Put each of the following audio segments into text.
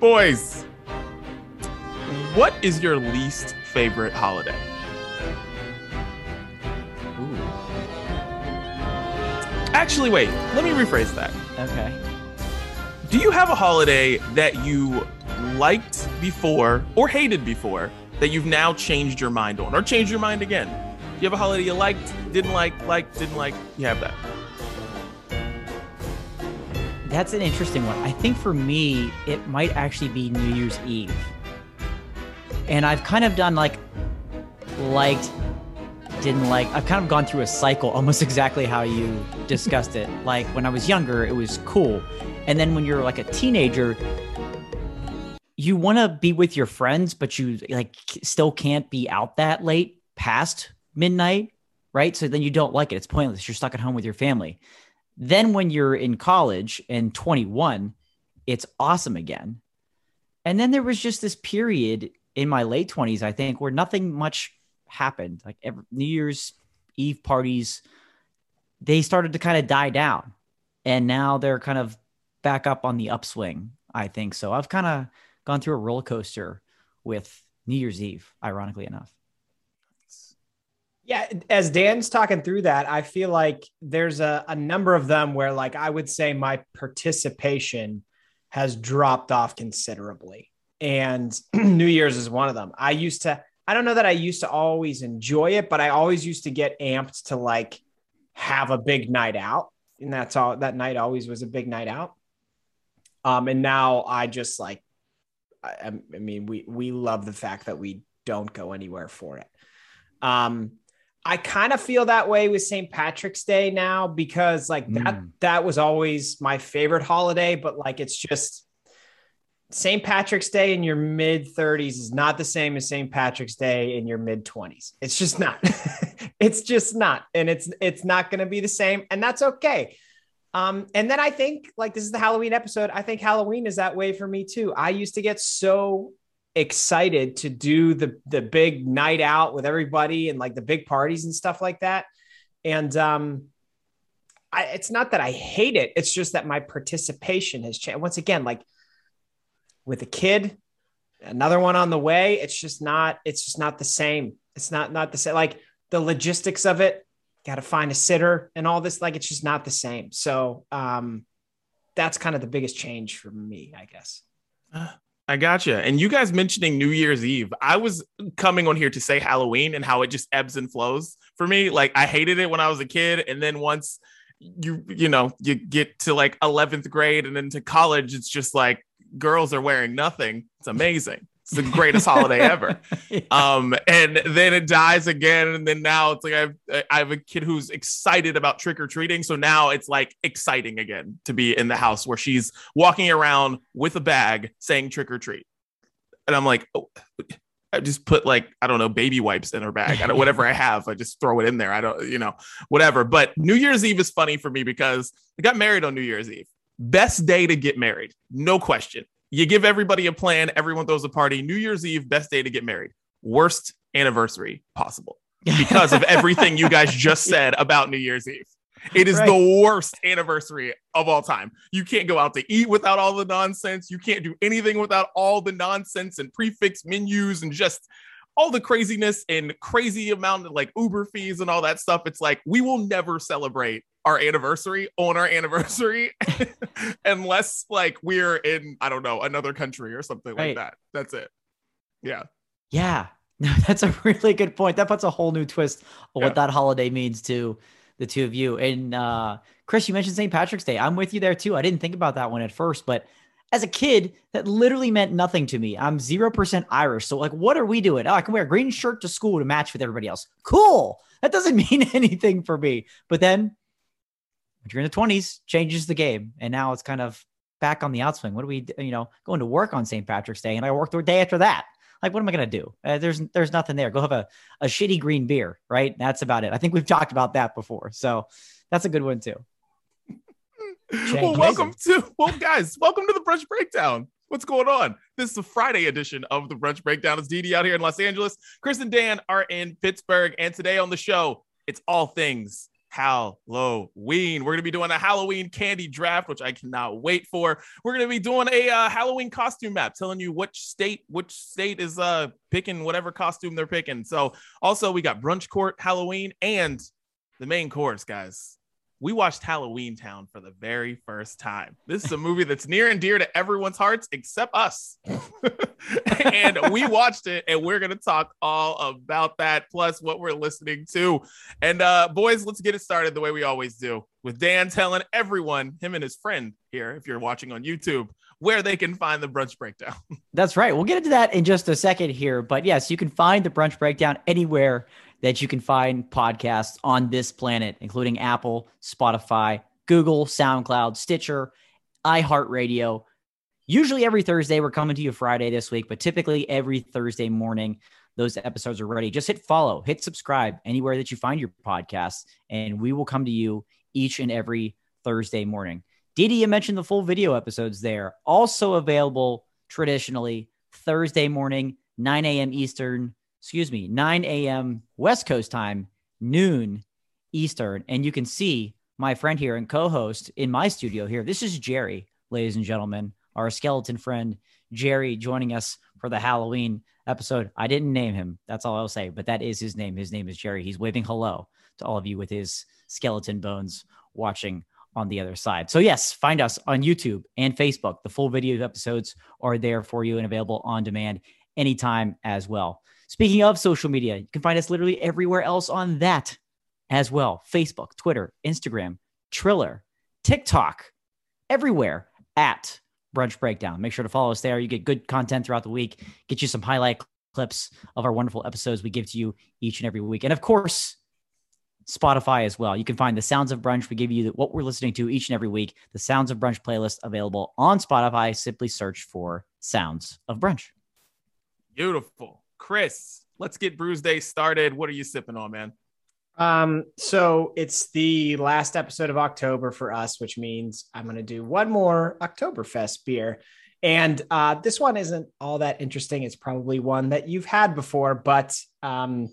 Boys, what is your least favorite holiday? Ooh. Actually, wait, let me rephrase that. Okay. Do you have a holiday that you liked before or hated before that you've now changed your mind on or changed your mind again? Do you have a holiday you liked, didn't like, liked, didn't like? You have that. That's an interesting one. I think for me, it might actually be New Year's Eve. And I've kind of done like liked, didn't like. I've kind of gone through a cycle almost exactly how you discussed it. Like when I was younger, it was cool. And then when you're like a teenager, you want to be with your friends, but you like still can't be out that late past midnight, right? So then you don't like it. It's pointless. You're stuck at home with your family. Then when you're in college and 21, it's awesome again. And then there was just this period in my late 20s, I think, where nothing much happened. Like every, New Year's Eve parties, they started to kind of die down. And now they're kind of back up on the upswing, I think. So I've kind of gone through a roller coaster with New Year's Eve, ironically enough. Yeah, as Dan's talking through that, I feel like there's a, a number of them where, like, I would say my participation has dropped off considerably. And New Year's is one of them. I used to, I don't know that I used to always enjoy it, but I always used to get amped to like have a big night out. And that's all that night always was a big night out. Um, and now I just like, I, I mean, we, we love the fact that we don't go anywhere for it. Um, I kind of feel that way with St. Patrick's Day now because like that Mm. that was always my favorite holiday, but like it's just St. Patrick's Day in your mid 30s is not the same as St. Patrick's Day in your mid 20s. It's just not. it's just not. And it's it's not going to be the same and that's okay. Um and then I think like this is the Halloween episode. I think Halloween is that way for me too. I used to get so excited to do the the big night out with everybody and like the big parties and stuff like that. And um I, it's not that I hate it. It's just that my participation has changed. Once again, like with a kid, another one on the way, it's just not, it's just not the same. It's not, not the same. Like the logistics of it, got to find a sitter and all this, like, it's just not the same. So, um, that's kind of the biggest change for me, I guess. I gotcha. And you guys mentioning New Year's Eve, I was coming on here to say Halloween and how it just ebbs and flows for me. Like I hated it when I was a kid, and then once you you know you get to like 11th grade and then to college, it's just like girls are wearing nothing. It's amazing. It's the greatest holiday ever. Um, and then it dies again, and then now it's like I have I have a kid who's excited about trick or treating, so now it's like exciting again to be in the house where she's walking around with a bag saying trick or treat, and I'm like, oh, I just put like I don't know baby wipes in her bag, I don't, whatever I have, I just throw it in there. I don't, you know, whatever. But New Year's Eve is funny for me because I got married on New Year's Eve. Best day to get married, no question. You give everybody a plan, everyone throws a party. New Year's Eve, best day to get married. Worst anniversary possible because of everything you guys just said about New Year's Eve. It is Right. the worst anniversary of all time. You can't go out to eat without all the nonsense. You can't do anything without all the nonsense and prefix menus and just all the craziness and crazy amount of like Uber fees and all that stuff. It's like we will never celebrate our anniversary on our anniversary unless like we're in, I don't know, another country or something like that. That's it. Yeah. Yeah. No, that's a really good point. That puts a whole new twist on Yeah. what that holiday means to the two of you. And uh Chris, you mentioned St. Patrick's Day. I'm with you there too. I didn't think about that one at first, but as a kid, that literally meant nothing to me. I'm 0% Irish. So, like, what are we doing? Oh, I can wear a green shirt to school to match with everybody else. Cool. That doesn't mean anything for me. But then when you're in the 20s, changes the game. And now it's kind of back on the outswing. What do we, you know, going to work on St. Patrick's Day and I work the day after that. Like, what am I going to do? Uh, there's there's nothing there. Go have a, a shitty green beer, right? That's about it. I think we've talked about that before. So that's a good one too. well, welcome to well, guys, welcome to the brunch breakdown. What's going on? This is the Friday edition of the brunch breakdown. It's Didi out here in Los Angeles. Chris and Dan are in Pittsburgh, and today on the show, it's all things Halloween. We're going to be doing a Halloween candy draft, which I cannot wait for. We're going to be doing a uh, Halloween costume map, telling you which state which state is uh picking whatever costume they're picking. So also we got brunch court Halloween and the main course, guys we watched Halloween Town for the very first time. This is a movie that's near and dear to everyone's hearts except us. and we watched it and we're going to talk all about that plus what we're listening to. And uh boys, let's get it started the way we always do. With Dan telling everyone, him and his friend here if you're watching on YouTube, where they can find the brunch breakdown. That's right. We'll get into that in just a second here, but yes, you can find the brunch breakdown anywhere that you can find podcasts on this planet, including Apple, Spotify, Google, SoundCloud, Stitcher, iHeartRadio. Usually every Thursday, we're coming to you Friday this week, but typically every Thursday morning, those episodes are ready. Just hit follow, hit subscribe anywhere that you find your podcasts, and we will come to you each and every Thursday morning. Didi, you mentioned the full video episodes there, also available traditionally Thursday morning, 9 a.m. Eastern, excuse me, 9 a.m. West Coast time, noon Eastern. And you can see my friend here and co host in my studio here. This is Jerry, ladies and gentlemen, our skeleton friend, Jerry, joining us for the Halloween episode. I didn't name him. That's all I'll say, but that is his name. His name is Jerry. He's waving hello to all of you with his skeleton bones watching on the other side. So, yes, find us on YouTube and Facebook. The full video episodes are there for you and available on demand anytime as well. Speaking of social media, you can find us literally everywhere else on that as well Facebook, Twitter, Instagram, Triller, TikTok, everywhere at Brunch Breakdown. Make sure to follow us there. You get good content throughout the week, get you some highlight clips of our wonderful episodes we give to you each and every week. And of course, Spotify as well. You can find the Sounds of Brunch. We give you what we're listening to each and every week. The Sounds of Brunch playlist available on Spotify. Simply search for Sounds of Brunch. Beautiful. Chris, let's get Brews Day started. What are you sipping on, man? Um, so it's the last episode of October for us, which means I'm going to do one more Oktoberfest beer. And uh, this one isn't all that interesting. It's probably one that you've had before, but um,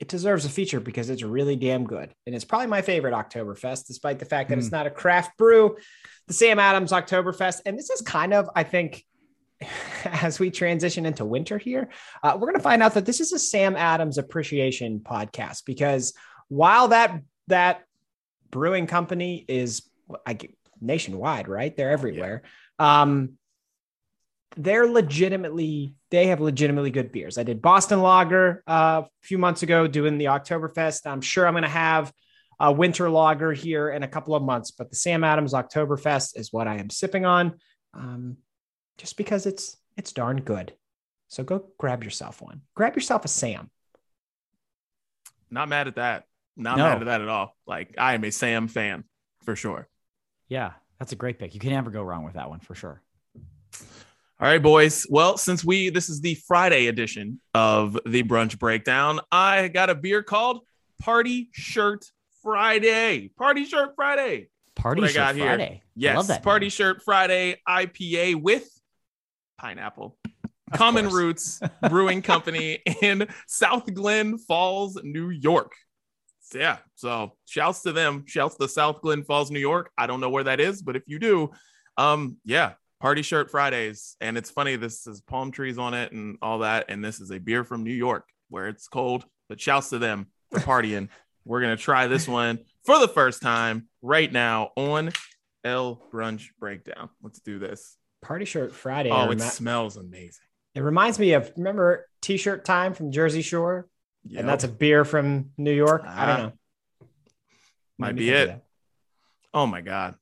it deserves a feature because it's really damn good. And it's probably my favorite Oktoberfest, despite the fact that mm. it's hmm. not a craft brew. The Sam Adams Oktoberfest. And this is kind of, I think, as we transition into winter here, uh, we're going to find out that this is a Sam Adams appreciation podcast because while that that brewing company is like nationwide, right? They're everywhere. Yeah. Um, they're legitimately they have legitimately good beers. I did Boston Lager uh, a few months ago doing the Oktoberfest. I'm sure I'm going to have a winter lager here in a couple of months, but the Sam Adams Oktoberfest is what I am sipping on. Um, just because it's it's darn good. So go grab yourself one. Grab yourself a Sam. Not mad at that. Not no. mad at that at all. Like I am a Sam fan for sure. Yeah, that's a great pick. You can never go wrong with that one for sure. All right, boys. Well, since we this is the Friday edition of the brunch breakdown, I got a beer called Party Shirt Friday. Party Shirt Friday. Party Shirt Friday. Yes, Party name. Shirt Friday IPA with pineapple. Of Common course. Roots Brewing Company in South Glens Falls, New York. Yeah, so shouts to them. Shouts to South Glens Falls, New York. I don't know where that is, but if you do, um, yeah, Party Shirt Fridays. And it's funny, this is palm trees on it and all that. And this is a beer from New York where it's cold, but shouts to them for partying. We're going to try this one for the first time right now on L Brunch Breakdown. Let's do this. Party Shirt Friday. Oh, it smells amazing. It reminds me of remember T-shirt time from Jersey Shore, yep. and that's a beer from New York. I don't ah. know. Might be it. Oh my god,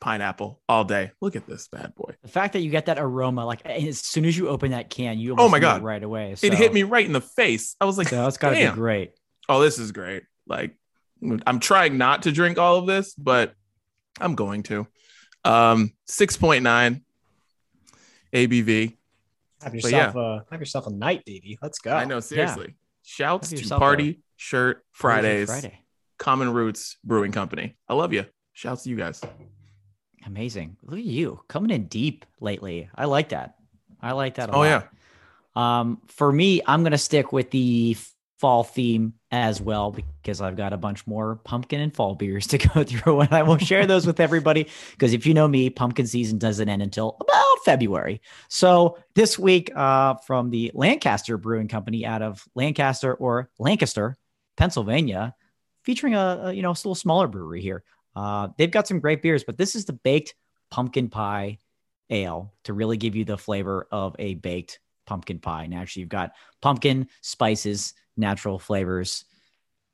pineapple all day. Look at this bad boy. The fact that you get that aroma, like as soon as you open that can, you oh my god, right away. So. It hit me right in the face. I was like, so that's gotta Damn. be great. Oh, this is great. Like, I'm trying not to drink all of this, but I'm going to. Um, six point nine ABV. Have yourself yeah. a have yourself a night, Davey. Let's go. I know, seriously. Yeah. Shouts to Party a, Shirt Fridays, Friday. Common Roots Brewing Company. I love you. Shouts to you guys. Amazing. Look at you coming in deep lately. I like that. I like that. oh lot. yeah. Um, for me, I'm gonna stick with the fall theme as well because I've got a bunch more pumpkin and fall beers to go through, and I will share those with everybody. Because if you know me, pumpkin season doesn't end until about February. So this week, uh, from the Lancaster Brewing Company out of Lancaster or Lancaster, Pennsylvania, featuring a, a you know a little smaller brewery here. Uh, they've got some great beers, but this is the baked pumpkin pie ale to really give you the flavor of a baked pumpkin pie. And actually, you've got pumpkin, spices, natural flavors,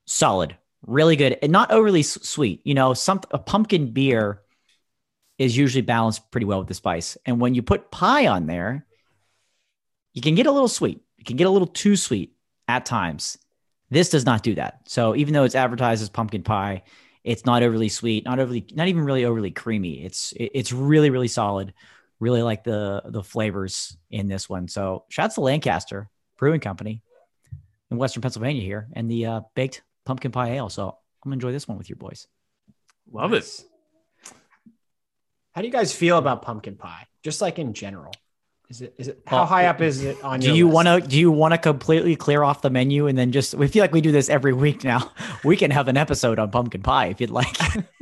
solid, really good, and not overly sweet. You know, some a pumpkin beer is usually balanced pretty well with the spice, and when you put pie on there, you can get a little sweet. You can get a little too sweet at times. This does not do that. So even though it's advertised as pumpkin pie, it's not overly sweet, not overly, not even really overly creamy. It's it's really really solid. Really like the the flavors in this one. So shouts to Lancaster Brewing Company in Western Pennsylvania here, and the uh, baked pumpkin pie ale. So I'm gonna enjoy this one with you boys. Love nice. it. How do you guys feel about pumpkin pie? Just like in general. Is it is it how well, high up is it on your do you want to do you want to completely clear off the menu and then just we feel like we do this every week now we can have an episode on pumpkin pie if you'd like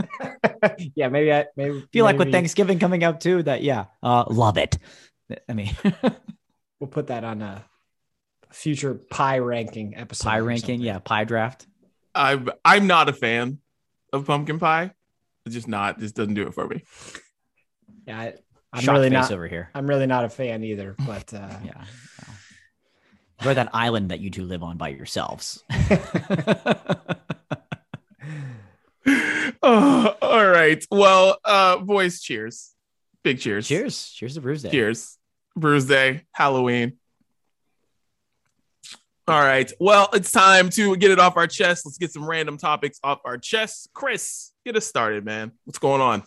yeah maybe i maybe feel maybe. like with thanksgiving coming up too that yeah uh love it i mean we'll put that on a future pie ranking episode pie ranking yeah pie draft i'm i'm not a fan of pumpkin pie it's just not this doesn't do it for me yeah I, I'm really not over here. I'm really not a fan either, but uh, yeah. Or that island that you two live on by yourselves. oh, all right. Well, uh, boys, cheers. Big cheers. Cheers. Cheers to Brews Day. Cheers. Brews Day, Halloween. All right. Well, it's time to get it off our chest. Let's get some random topics off our chest. Chris, get us started, man. What's going on?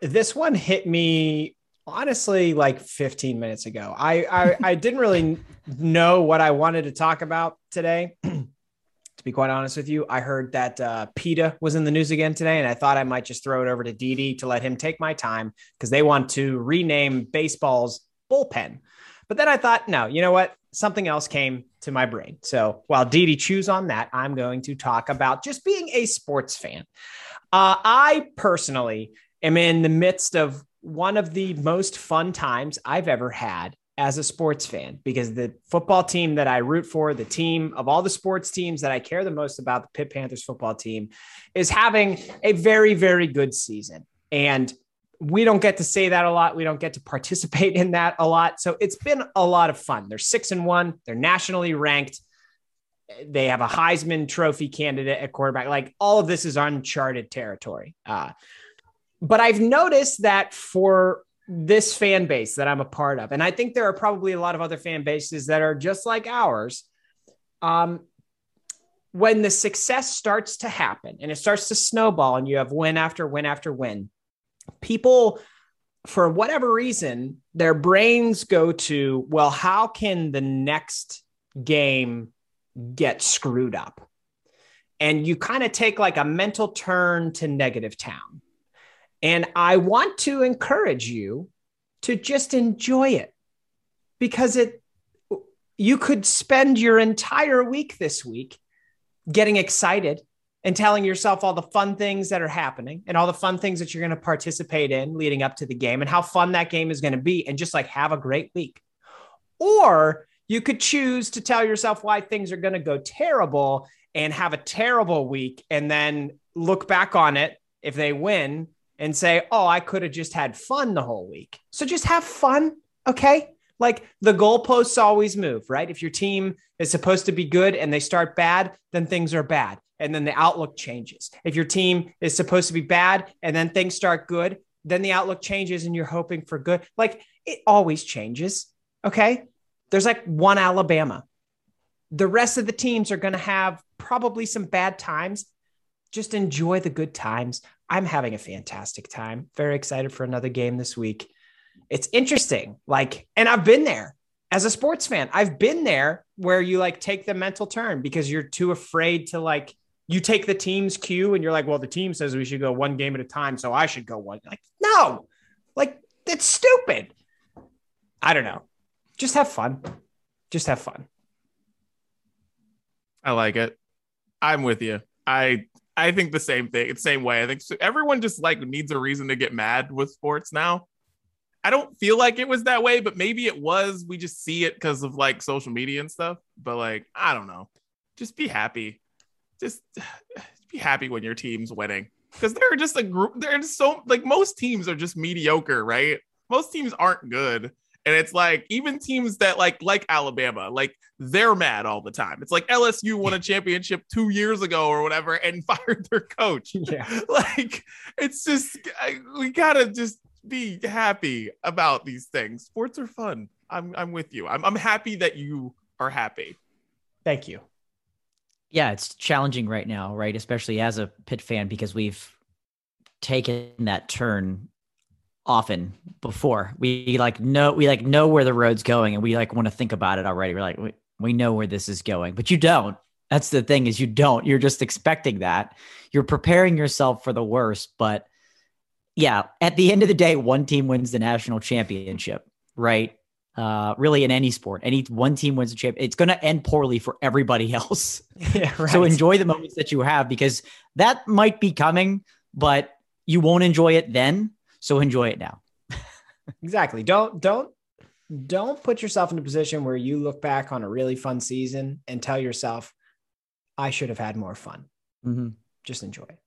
This one hit me honestly like 15 minutes ago. I, I, I didn't really know what I wanted to talk about today. to be quite honest with you, I heard that uh, PETA was in the news again today, and I thought I might just throw it over to Didi to let him take my time because they want to rename baseball's bullpen. But then I thought, no, you know what? Something else came to my brain. So while Didi chews on that, I'm going to talk about just being a sports fan. Uh, I personally am in the midst of one of the most fun times I've ever had as a sports fan because the football team that I root for, the team of all the sports teams that I care the most about, the Pitt Panthers football team, is having a very, very good season. And we don't get to say that a lot. We don't get to participate in that a lot. So it's been a lot of fun. They're six and one, they're nationally ranked. They have a Heisman Trophy candidate at quarterback. Like all of this is uncharted territory. Uh, but I've noticed that for this fan base that I'm a part of, and I think there are probably a lot of other fan bases that are just like ours. Um, when the success starts to happen and it starts to snowball, and you have win after win after win, people, for whatever reason, their brains go to, well, how can the next game get screwed up? And you kind of take like a mental turn to negative town and I want to encourage you to just enjoy it because it you could spend your entire week this week getting excited and telling yourself all the fun things that are happening and all the fun things that you're going to participate in leading up to the game and how fun that game is going to be and just like have a great week. Or you could choose to tell yourself why things are going to go terrible and have a terrible week and then look back on it if they win and say, oh, I could have just had fun the whole week. So just have fun. Okay. Like the goalposts always move, right? If your team is supposed to be good and they start bad, then things are bad. And then the outlook changes. If your team is supposed to be bad and then things start good, then the outlook changes and you're hoping for good. Like it always changes. Okay. There's like one Alabama. The rest of the teams are going to have probably some bad times. Just enjoy the good times. I'm having a fantastic time. Very excited for another game this week. It's interesting. Like, and I've been there as a sports fan. I've been there where you like take the mental turn because you're too afraid to like, you take the team's cue and you're like, well, the team says we should go one game at a time. So I should go one. Like, no, like, that's stupid. I don't know. Just have fun. Just have fun. I like it. I'm with you. I I think the same thing. It's same way. I think so, everyone just like needs a reason to get mad with sports now. I don't feel like it was that way, but maybe it was. We just see it because of like social media and stuff. But like, I don't know. Just be happy. Just be happy when your team's winning because they're just a group. They're just so like most teams are just mediocre, right? Most teams aren't good. And it's like even teams that like like Alabama, like they're mad all the time. It's like LSU won a championship two years ago or whatever and fired their coach. Yeah. Like it's just we gotta just be happy about these things. Sports are fun. I'm I'm with you. I'm I'm happy that you are happy. Thank you. Yeah, it's challenging right now, right? Especially as a Pitt fan because we've taken that turn often before. We like know we like know where the road's going and we like want to think about it already. We're like we, we know where this is going, but you don't. That's the thing is you don't. You're just expecting that. You're preparing yourself for the worst, but yeah, at the end of the day, one team wins the national championship, right? Uh, really in any sport, any one team wins the champ, it's going to end poorly for everybody else. Yeah, right. So enjoy the moments that you have because that might be coming, but you won't enjoy it then. So enjoy it now. exactly. Don't don't don't put yourself in a position where you look back on a really fun season and tell yourself, I should have had more fun. Mm-hmm. Just enjoy it.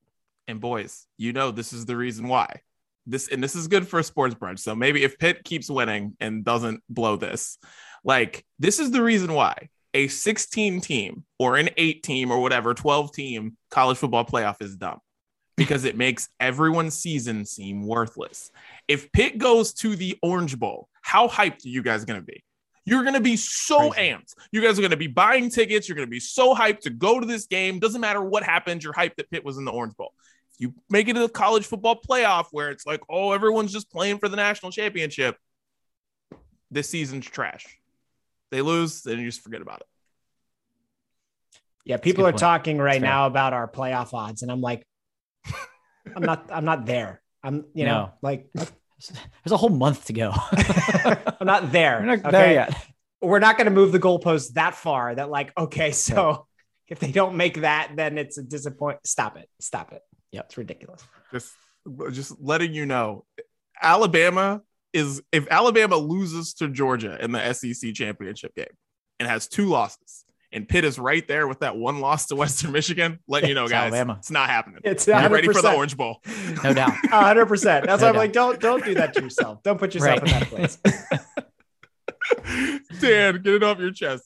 And boys, you know this is the reason why. This and this is good for a sports brunch. So maybe if Pitt keeps winning and doesn't blow this, like this is the reason why a 16 team or an 8 team or whatever 12 team college football playoff is dumb because it makes everyone's season seem worthless. If Pitt goes to the Orange Bowl, how hyped are you guys going to be? You're going to be so Crazy. amped. You guys are going to be buying tickets. You're going to be so hyped to go to this game. Doesn't matter what happens. You're hyped that Pitt was in the Orange Bowl. If you make it to the college football playoff where it's like, oh, everyone's just playing for the national championship, this season's trash. They lose, then you just forget about it. Yeah, people are point. talking right fair. now about our playoff odds, and I'm like, I'm not, I'm not there. I'm, you know, No. like There's a whole month to go. I'm not there. We're not okay? there yet. We're not going to move the goalposts that far. That like, okay, so if they don't make that, then it's a disappoint. Stop it. Stop it. Yep. it's ridiculous. Just, just letting you know, Alabama is if Alabama loses to Georgia in the SEC championship game and has two losses, and Pitt is right there with that one loss to Western Michigan, letting you know, It's guys, Alabama. it's not happening. It's Get ready for the Orange Bowl. No doubt. hundred percent. That's No why I'm doubt. like, don't don't do that to yourself. Don't put yourself Right. in that place. Dan, get it off your chest.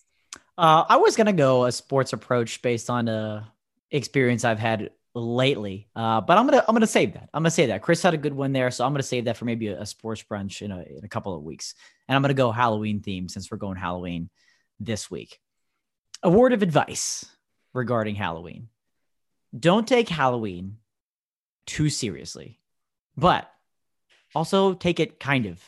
Uh, I was gonna go a sports approach based on a experience I've had lately, uh, but I'm gonna I'm gonna save that. I'm gonna say that Chris had a good one there, so I'm gonna save that for maybe a, a sports brunch in a in a couple of weeks, and I'm gonna go Halloween theme since we're going Halloween this week. A word of advice regarding Halloween: Don't take Halloween too seriously, but also take it kind of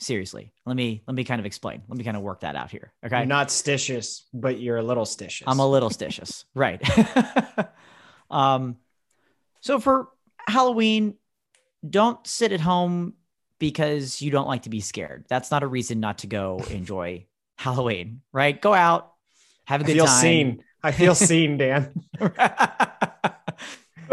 seriously. Let me let me kind of explain. Let me kind of work that out here. Okay. You're not stitious, but you're a little stitious. I'm a little stitious. right. um, so for Halloween, don't sit at home because you don't like to be scared. That's not a reason not to go enjoy Halloween, right? Go out, have a good I feel time. seen. I feel seen, Dan. go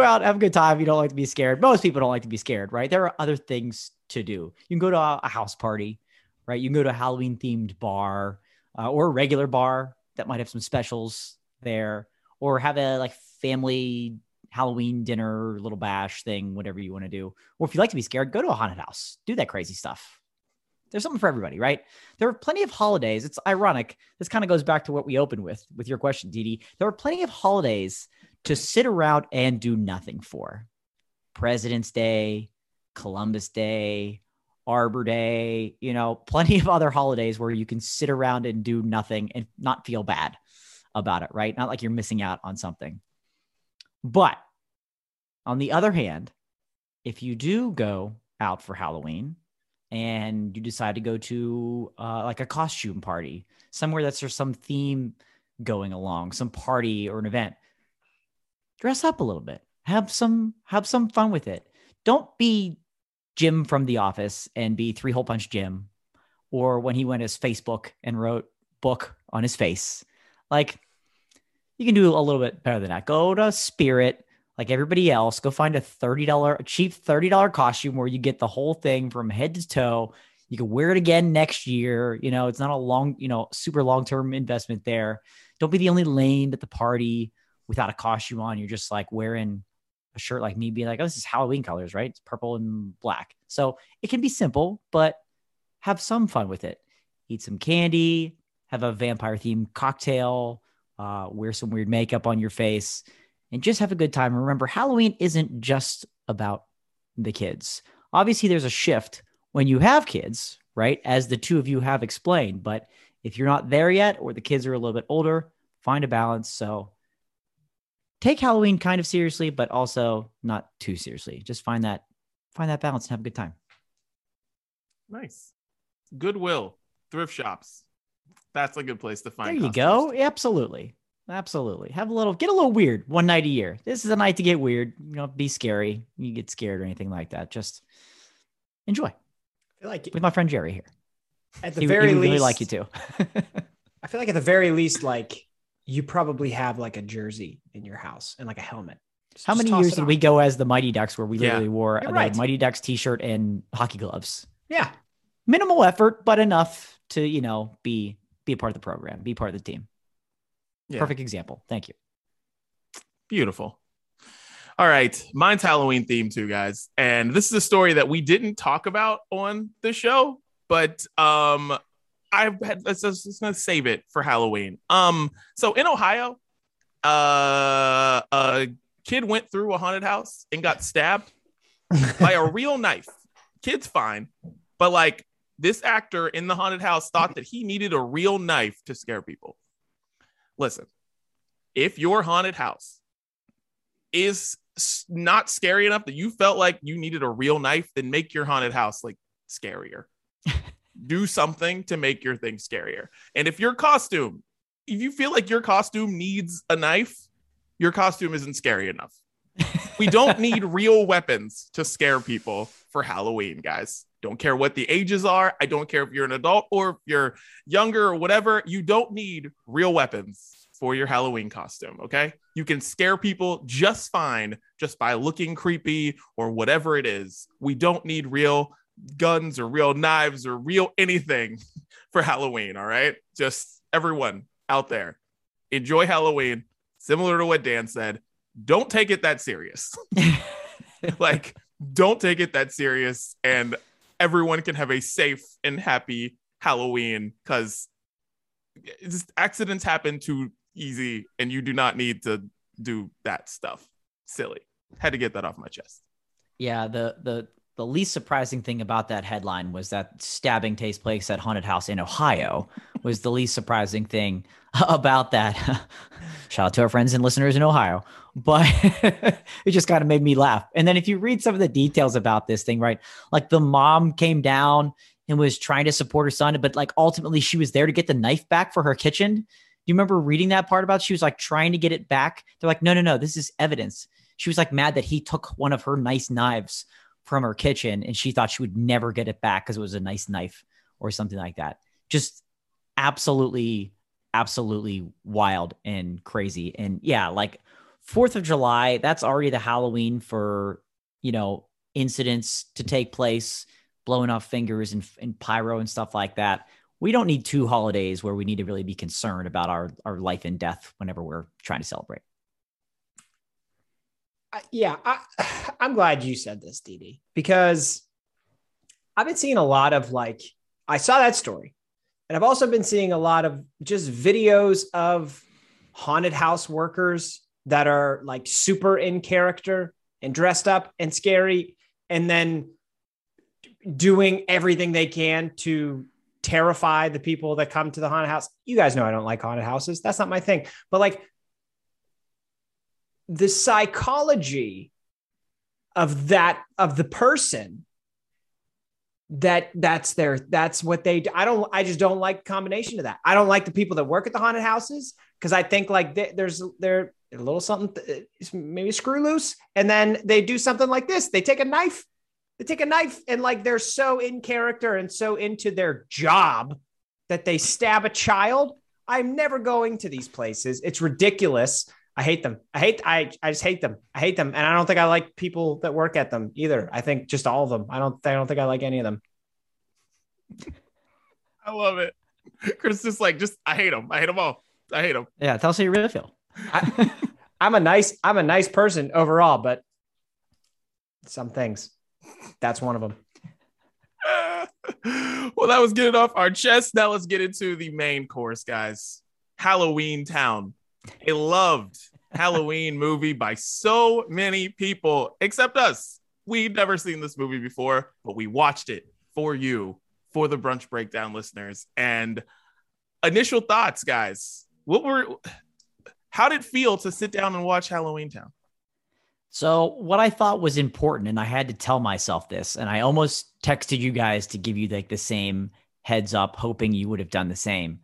out, have a good time. You don't like to be scared. Most people don't like to be scared, right? There are other things to do. You can go to a, house party, right? You can go to a Halloween themed bar uh, or a regular bar that might have some specials there, or have a like family Halloween dinner, little bash thing, whatever you want to do. Or if you like to be scared, go to a haunted house, do that crazy stuff. There's something for everybody, right? There are plenty of holidays. It's ironic. This kind of goes back to what we opened with, with your question, Didi. There are plenty of holidays to sit around and do nothing for. President's Day, Columbus Day, Arbor Day, you know, plenty of other holidays where you can sit around and do nothing and not feel bad about it, right? Not like you're missing out on something. But on the other hand, if you do go out for Halloween and you decide to go to uh, like a costume party, somewhere that's there's some theme going along, some party or an event, dress up a little bit. Have some have some fun with it. Don't be Jim from The Office and be three hole punch Jim, or when he went his Facebook and wrote book on his face. Like, you can do a little bit better than that. Go to Spirit, like everybody else. Go find a thirty dollar, cheap thirty dollar costume where you get the whole thing from head to toe. You can wear it again next year. You know, it's not a long, you know, super long term investment there. Don't be the only lame at the party without a costume on. You're just like wearing a shirt like me, being like, oh, this is Halloween colors, right? It's purple and black. So it can be simple, but have some fun with it. Eat some candy, have a vampire themed cocktail, uh, wear some weird makeup on your face, and just have a good time. Remember, Halloween isn't just about the kids. Obviously, there's a shift when you have kids, right? As the two of you have explained. But if you're not there yet, or the kids are a little bit older, find a balance. So take Halloween kind of seriously, but also not too seriously. Just find that find that balance and have a good time. Nice. Goodwill, thrift shops. That's a good place to find. It. There you go. Absolutely. Absolutely. Have a little get a little weird one night a year. This is a night to get weird. You know, be scary. You get scared or anything like that. Just enjoy. I feel like with my friend Jerry here. At the he, very he least, really like you too. I feel like at the very least, like you probably have like a jersey in your house and like a helmet. Just, How many years did on. we go as the Mighty Ducks where we yeah. literally wore the right. Mighty Ducks t-shirt and hockey gloves? Yeah. Minimal effort, but enough to, you know, be be a part of the program, be part of the team. Yeah. Perfect example. Thank you. Beautiful. All right. Mine's Halloween theme too, guys. And this is a story that we didn't talk about on the show, but um I've had let's just gonna save it for Halloween. Um, so in Ohio, uh a kid went through a haunted house and got stabbed by a real knife. Kid's fine, but like this actor in the haunted house thought that he needed a real knife to scare people. Listen, if your haunted house is not scary enough that you felt like you needed a real knife, then make your haunted house like scarier. Do something to make your thing scarier. And if your costume, if you feel like your costume needs a knife, your costume isn't scary enough. we don't need real weapons to scare people for Halloween, guys. Don't care what the ages are. I don't care if you're an adult or if you're younger or whatever. You don't need real weapons for your Halloween costume. Okay. You can scare people just fine just by looking creepy or whatever it is. We don't need real guns or real knives or real anything for Halloween. All right. Just everyone out there, enjoy Halloween. Similar to what Dan said, don't take it that serious. like, don't take it that serious. And everyone can have a safe and happy Halloween because accidents happen too easy and you do not need to do that stuff. Silly. Had to get that off my chest. Yeah, the the the least surprising thing about that headline was that stabbing takes place at haunted house in Ohio was the least surprising thing about that. Shout out to our friends and listeners in Ohio. But it just kind of made me laugh. And then if you read some of the details about this thing, right? Like the mom came down and was trying to support her son, but like ultimately she was there to get the knife back for her kitchen. Do you remember reading that part about she was like trying to get it back? They're like, no, no, no, this is evidence. She was like mad that he took one of her nice knives from her kitchen and she thought she would never get it back because it was a nice knife or something like that. Just absolutely, absolutely wild and crazy. And yeah, like Fourth of July, that's already the Halloween for, you know, incidents to take place, blowing off fingers and, and pyro and stuff like that. We don't need two holidays where we need to really be concerned about our, our life and death whenever we're trying to celebrate yeah, I, I'm glad you said this, Didi, because I've been seeing a lot of like, I saw that story, and I've also been seeing a lot of just videos of haunted house workers that are like super in character and dressed up and scary, and then doing everything they can to terrify the people that come to the haunted house. You guys know I don't like haunted houses. That's not my thing. But like the psychology of that of the person that that's their that's what they i don't i just don't like combination of that i don't like the people that work at the haunted houses because i think like they, there's they're a little something maybe screw loose and then they do something like this they take a knife they take a knife and like they're so in character and so into their job that they stab a child I'm never going to these places. It's ridiculous. I hate them. I hate I I just hate them. I hate them. And I don't think I like people that work at them either. I think just all of them. I don't I don't think I like any of them. I love it. Chris is like, just I hate them. I hate them all. I hate them. Yeah, tell us how you really feel. I, I'm a nice I'm a nice person overall, but some things. That's one of them. well, that was getting off our chest. Now let's get into the main course, guys. Halloween Town. A loved Halloween movie by so many people, except us. We'd never seen this movie before, but we watched it for you, for the brunch breakdown listeners. And initial thoughts, guys. What were how did it feel to sit down and watch Halloween Town? So, what I thought was important, and I had to tell myself this, and I almost texted you guys to give you like the same heads up, hoping you would have done the same.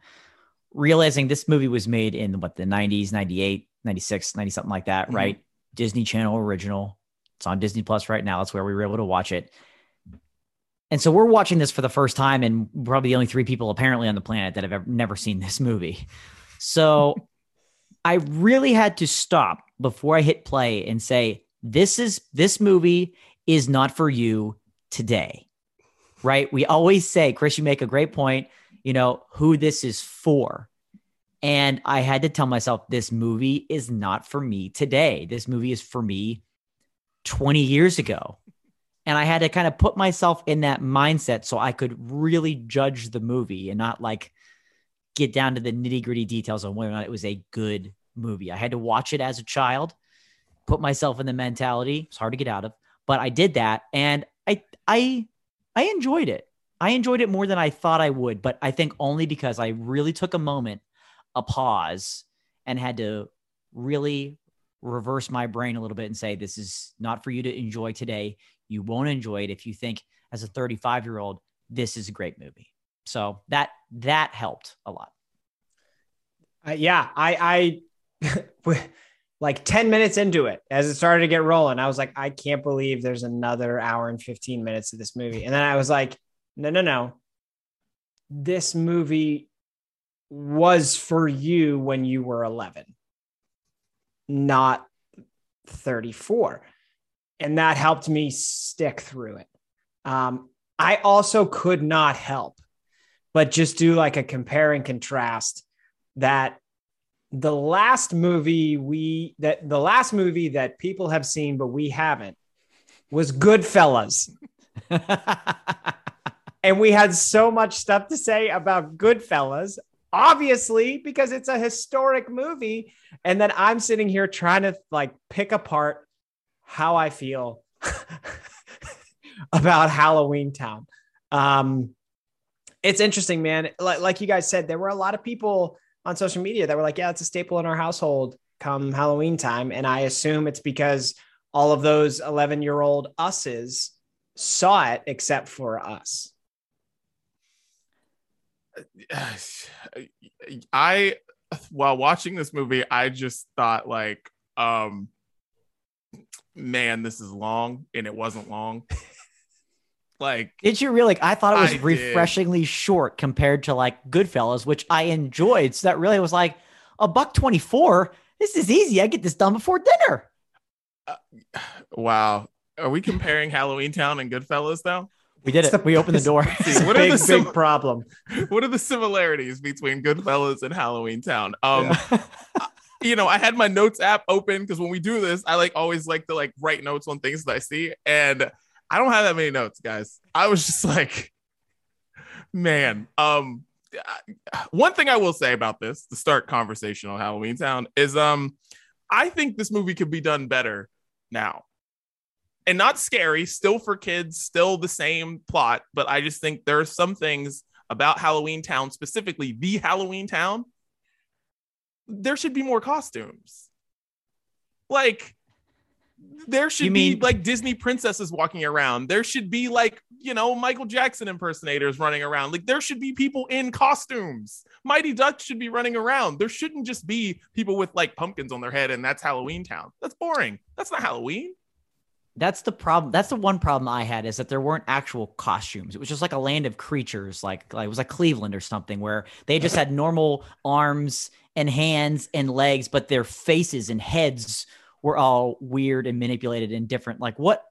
Realizing this movie was made in what the 90s, 98, 96, 90 something like that, mm-hmm. right? Disney Channel original. It's on Disney Plus right now. That's where we were able to watch it. And so we're watching this for the first time, and probably the only three people apparently on the planet that have ever never seen this movie. So I really had to stop before I hit play and say, this is this movie is not for you today. Right? We always say, Chris, you make a great point, you know, who this is for. And I had to tell myself, this movie is not for me today. This movie is for me 20 years ago. And I had to kind of put myself in that mindset so I could really judge the movie and not like get down to the nitty gritty details on whether or not it was a good movie. I had to watch it as a child, put myself in the mentality. It's hard to get out of, but I did that, and I I I enjoyed it. I enjoyed it more than I thought I would, but I think only because I really took a moment, a pause, and had to really reverse my brain a little bit and say, this is not for you to enjoy today. You won't enjoy it if you think as a 35 year old, this is a great movie. So that that helped a lot. Uh, yeah, I like 10 minutes into it as it started to get rolling i was like i can't believe there's another hour and 15 minutes of this movie and then i was like no no no. This movie was for you when you were 11 not 34 and that helped me stick through it. Um, i also could not help but just do like a compare and contrast that the last movie we that the last movie that people have seen but we haven't was Goodfellas. and we had so much stuff to say about Goodfellas, obviously because it's a historic movie and then I'm sitting here trying to like pick apart how I feel about Halloween Town. Um it's interesting, man. Like, like you guys said, there were a lot of people on social media that were like, yeah, it's a staple in our household come Halloween time. And I assume it's because all of those 11 year old us's saw it except for us. I, while watching this movie, I just thought, like, um, man, this is long, and it wasn't long. Like, did you really? Like, I thought it was I refreshingly did. short compared to like Goodfellas, which I enjoyed. So that really was like a buck twenty four. This is easy. I get this done before dinner. Uh, wow, are we comparing Halloween Town and Goodfellas now? We did it. The, we opened the door. See, what big, are the sim- big problem? What are the similarities between Goodfellas and Halloween Town? Um, yeah. you know, I had my notes app open because when we do this, I like always like to like write notes on things that I see, and I don't have that many notes, guys. I was just like, man. Um, one thing I will say about this to start conversation on Halloween Town is, um, I think this movie could be done better now, and not scary. Still for kids, still the same plot, but I just think there are some things about Halloween Town, specifically the Halloween Town. There should be more costumes. Like there should be like Disney princesses walking around. There should be like, you know, Michael Jackson impersonators running around. Like there should be people in costumes. Mighty Ducks should be running around. There shouldn't just be people with like pumpkins on their head and that's Halloween Town. That's boring. That's not Halloween. That's the problem. That's the one problem I had is that there weren't actual costumes. It was just like a land of creatures, like, like it was like Cleveland or something, where they just had normal arms and hands and legs, but their faces and heads were all weird and manipulated and different. Like what?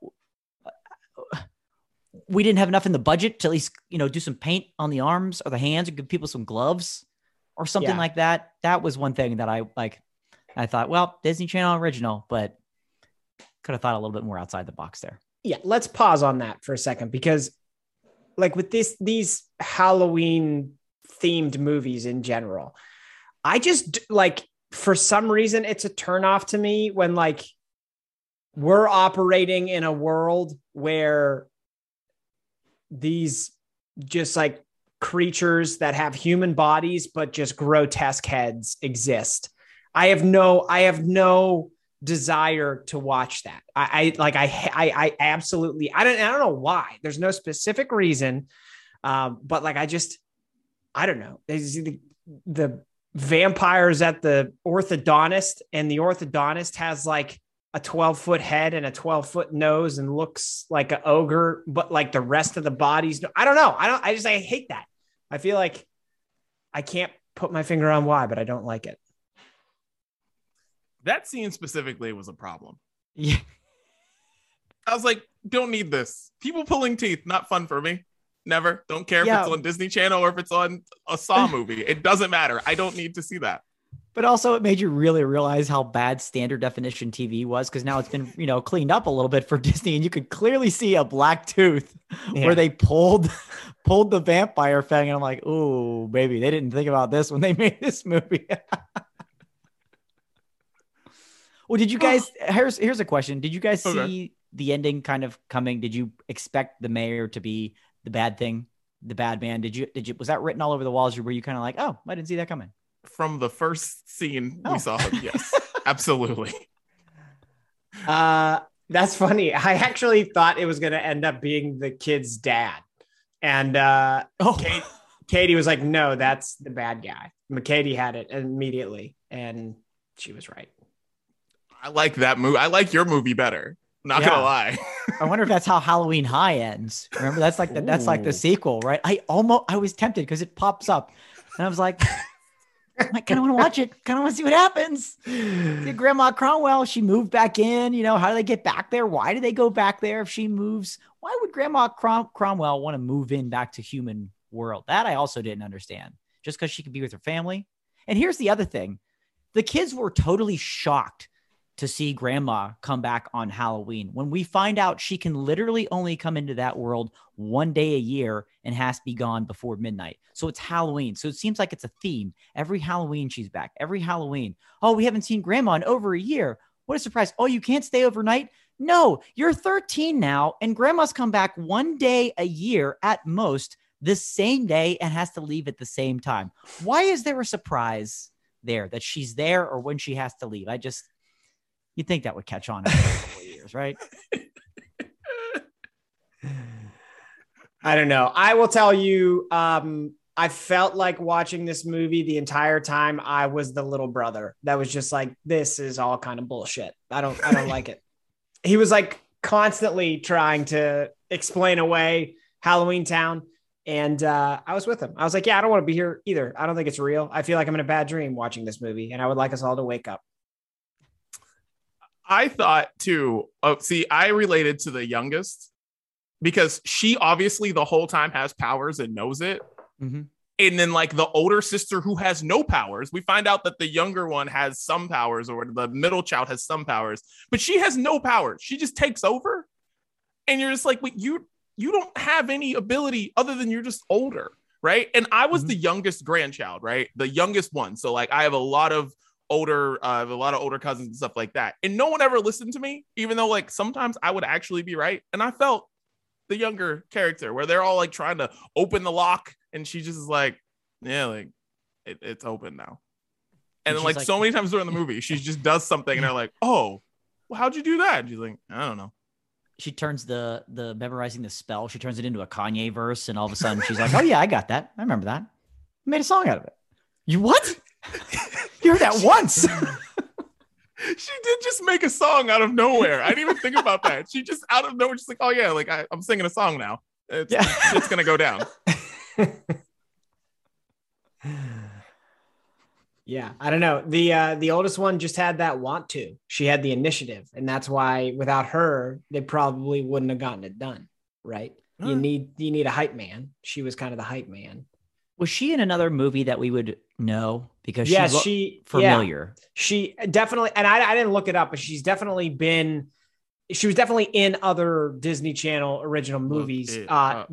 We didn't have enough in the budget to at least you know do some paint on the arms or the hands or give people some gloves or something Yeah. like that. That was one thing that I like. I thought, well, Disney Channel original, but could have thought a little bit more outside the box there. yeah let's pause on that for a second because like with this these halloween themed movies in general i just like for some reason it's a turnoff to me when like we're operating in a world where these just like creatures that have human bodies but just grotesque heads exist i have no i have no desire to watch that. I, I like I, I I absolutely I don't I don't know why. There's no specific reason, um, but like I just I don't know. The, the vampires at the orthodontist, and the orthodontist has like a 12 foot head and a 12 foot nose and looks like an ogre, but like the rest of the bodies. I don't know. I don't. I just I hate that. I feel like I can't put my finger on why, but I don't like it. That scene specifically was a problem. Yeah. I was like, don't need this. People pulling teeth, not fun for me. Never. Don't care Yeah. if it's on Disney Channel or if it's on a Saw movie. It doesn't matter. I don't need to see that. But also, it made you really realize how bad standard definition TV was because now it's been, you know, cleaned up a little bit for Disney, and you could clearly see a black tooth Yeah. where they pulled pulled the vampire fang, and I'm like, oh, baby, they didn't think about this when they made this movie. Well, did you guys? Here's here's a question: Did you guys Okay. see the ending kind of coming? Did you expect the mayor to be the bad thing, the bad man? Did you did you was that written all over the walls? Or were you kind of like, oh, I didn't see that coming? From the first scene Oh. we saw, him, yes, absolutely. Uh, that's funny. I actually thought it was going to end up being the kid's dad. And uh, Oh, Kate, Katie was like, no, that's the bad guy. McKady had it immediately. And she was right. I like that movie. I like your movie better. Not Yeah. gonna lie. I wonder if that's how Halloween High ends. Remember, that's like the, that's like the sequel, right? I almost I was tempted because it pops up, and I was like, I kind of want to watch it. Kind of want to see what happens. See, Grandma Cromwell, she moved back in. You know, how do they get back there? Why do they go back there if she moves? Why would Grandma Crom- Cromwell want to move in back to human world? That I also didn't understand. Just because she could be with her family. And here's the other thing: the kids were totally shocked to see grandma come back on Halloween when we find out she can literally only come into that world one day a year and has to be gone before midnight. So it's Halloween. So it seems like it's a theme. Every Halloween she's back. Every Halloween. Oh, we haven't seen grandma in over a year. What a surprise. Oh, you can't stay overnight? No, you're 13 now and grandma's come back one day a year at most the same day and has to leave at the same time. Why is there a surprise there that she's there or when she has to leave? I just You'd think that would catch on in a couple of years, right? I don't know. I will tell you, um, I felt like watching this movie the entire time I was the little brother that was just like, this is all kind of bullshit. I don't, I don't like it. He was like constantly trying to explain away Halloween Town. And uh, I was with him. I was like, yeah, I don't want to be here either. I don't think it's real. I feel like I'm in a bad dream watching this movie, and I would like us all to wake up. I thought too. Oh, see, I related to the youngest because she obviously the whole time has powers and knows it. Mhm. And then, like the older sister who has no powers, we find out that the younger one has some powers, or the middle child has some powers, but she has no powers. She just takes over, and you're just like, wait, you you don't have any ability other than you're just older, right? And I was Mhm. the youngest grandchild, right? The youngest one, so like I have a lot of older uh, a lot of older cousins and stuff like that and no one ever listened to me even though like sometimes i would actually be right and i felt the younger character where they're all like trying to open the lock and she just is like yeah like it, it's open now And and, then like, like- so many times during the movie she just does something and they're like oh well, how'd you do that and she's like i don't know She turns the the memorizing the spell, she turns it into a Kanye verse, and all of a sudden she's like, Oh yeah, I got that. I remember that. I made a song out of it. You what? you heard that once. She did just make a song out of nowhere. I didn't even think about that. She just out of nowhere, just like, oh yeah, like I, I'm singing a song now. It's, Yeah. it's gonna go down. Yeah, I don't know. The uh the oldest one just had that want to. She had the initiative, and that's why without her, they probably wouldn't have gotten it done. Right? You need you need a hype man. She was kind of the hype man. Was she in another movie that we would know because yes, she looked she familiar? Yeah, she definitely, and I, I didn't look it up, but she's definitely been. She was definitely in other Disney Channel original movies. Uh, up.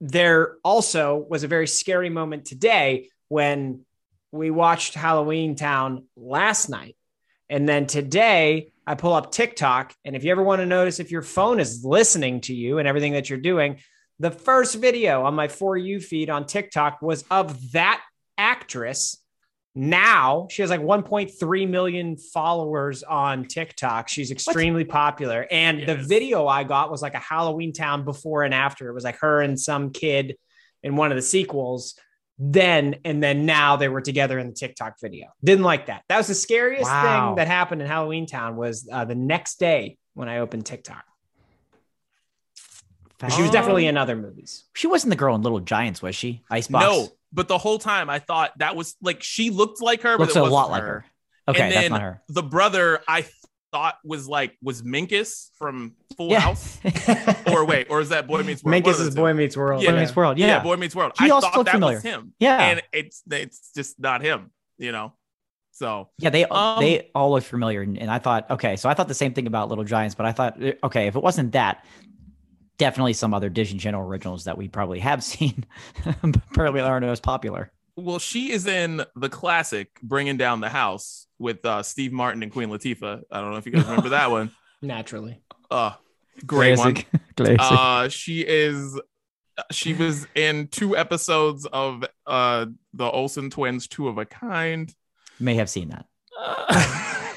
there also was a very scary moment today when we watched Halloween Town last night. And then today I pull up TikTok. And if you ever want to notice if your phone is listening to you and everything that you're doing, the first video on my For You feed on TikTok was of that actress. Now she has like 1.3 million followers on TikTok. She's extremely popular. And the video I got was like a Halloween Town before and after. It was like her and some kid in one of the sequels then and then now they were together in the TikTok video. Didn't like that. That was the scariest Wow. thing that happened in Halloween Town was uh, the next day when I opened TikTok. She was definitely in other movies. She wasn't the girl in Little Giants, was she? Icebox. No, but the whole time I thought that was like she looked like her, looks but it a wasn't lot like her. Okay, And that's then not her. The brother I thought was like was Minkus from Full Yeah. House, or wait, or is that Boy Meets World? Minkus is. Boy Meets World. Yeah, Boy Meets World. Yeah. Yeah, Boy Meets World. He I also thought looked that familiar. was him. Yeah. and it's it's just not him. You know, so Yeah, they Um, they all look familiar, and, and I thought, okay, so I thought the same thing about Little Giants, but I thought, okay, if it wasn't that, definitely some other Disney Channel originals that we probably have seen, but probably aren't as popular. well, she is in the classic "Bringing Down the House" with uh, Steve Martin and Queen Latifah. I don't know if you guys remember that one. Naturally. Uh, great one. Classic. Uh, she is. She was in two episodes of uh the Olsen twins, Two of a Kind. May have seen that. Uh,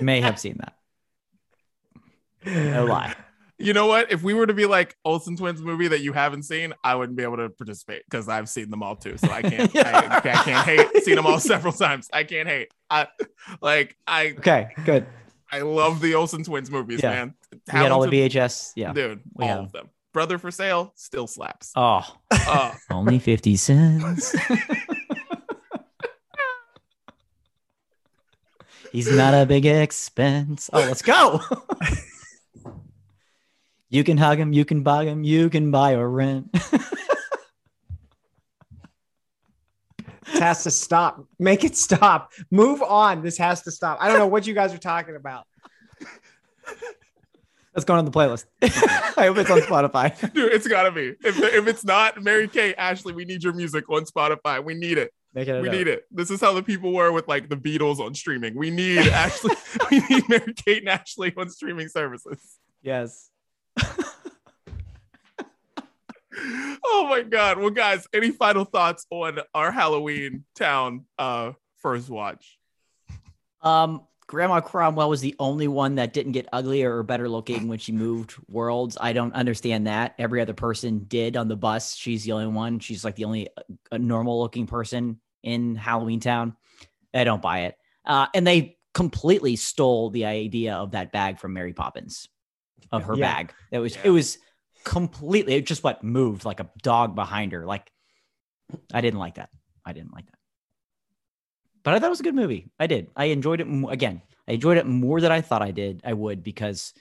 May have seen that. No lie. you know what? If we were to be like Olsen twins movie that you haven't seen, I wouldn't be able to participate because I've seen them all too. So I can't. I, I can't hate. Seen them all several times. I can't hate. I like. I Okay, good. I love the Olsen twins movies, Yeah. man. We had all the VHS. Yeah. dude. we all had of them. Brother for Sale still slaps. Oh, Uh, only 50 cents. He's not a big expense. Oh, let's go. You can hug him, you can bug him, you can buy or rent. This has to stop. Make it stop. Move on. This has to stop. I don't know what you guys are talking about. That's going on the playlist. I hope it's on Spotify. dude, it's gotta be. If, if it's not, Mary Kate, Ashley, we need your music on Spotify. We need it. Make it We need it. This is how the people were with like the Beatles on streaming. We need Ashley. we need Mary Kate and Ashley on streaming services. Yes. Oh my god. Well, guys, any final thoughts on our Halloween town uh first watch? Um, Grandma Cromwell was the only one that didn't get uglier or better looking when she moved worlds. I don't understand that. Every other person did on the bus. She's the only one. She's like the only uh, normal looking person in Halloween Town. I don't buy it. Uh, and they completely stole the idea of that bag from Mary Poppins, of her Yeah. bag. It was Yeah. it was completely it just what moved like a dog behind her. Like I didn't like that. I didn't like that. But I thought it was a good movie. I did. I enjoyed it again. I enjoyed it more than I thought I did. I would because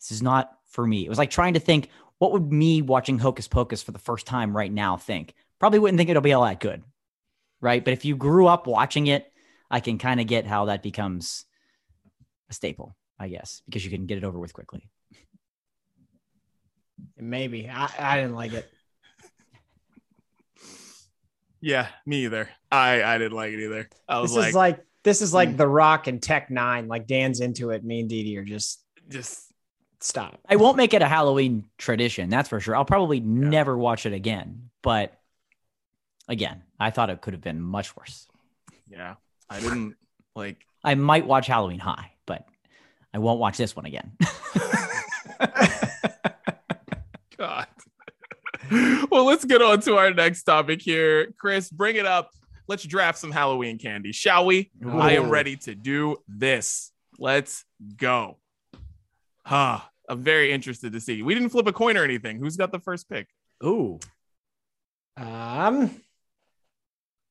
this is not for me. It was like trying to think what would me watching Hocus Pocus for the first time right now think? Probably wouldn't think it'll be all that good. Right? But if you grew up watching it, I can kind of get how that becomes a staple, I guess, because you can get it over with quickly. Maybe. I, I didn't like it. Yeah, me either. I I didn't like it either. I was This like, is like this is Mm. like The Rock and Tech Nine. Like Dan's into it. Me and Didi are just just stop. I won't make it a Halloween tradition, that's for sure. I'll probably never watch it again. But again, I thought it could have been much worse. yeah. I didn't like I might watch Halloween High, but I won't watch this one again. God. well, let's get on to our next topic here. Chris, bring it up. let's draft some Halloween candy, shall we? I am ready to do this. Let's go. Huh. I'm very interested to see. We didn't flip a coin or anything. Who's got the first pick? Ooh. Um,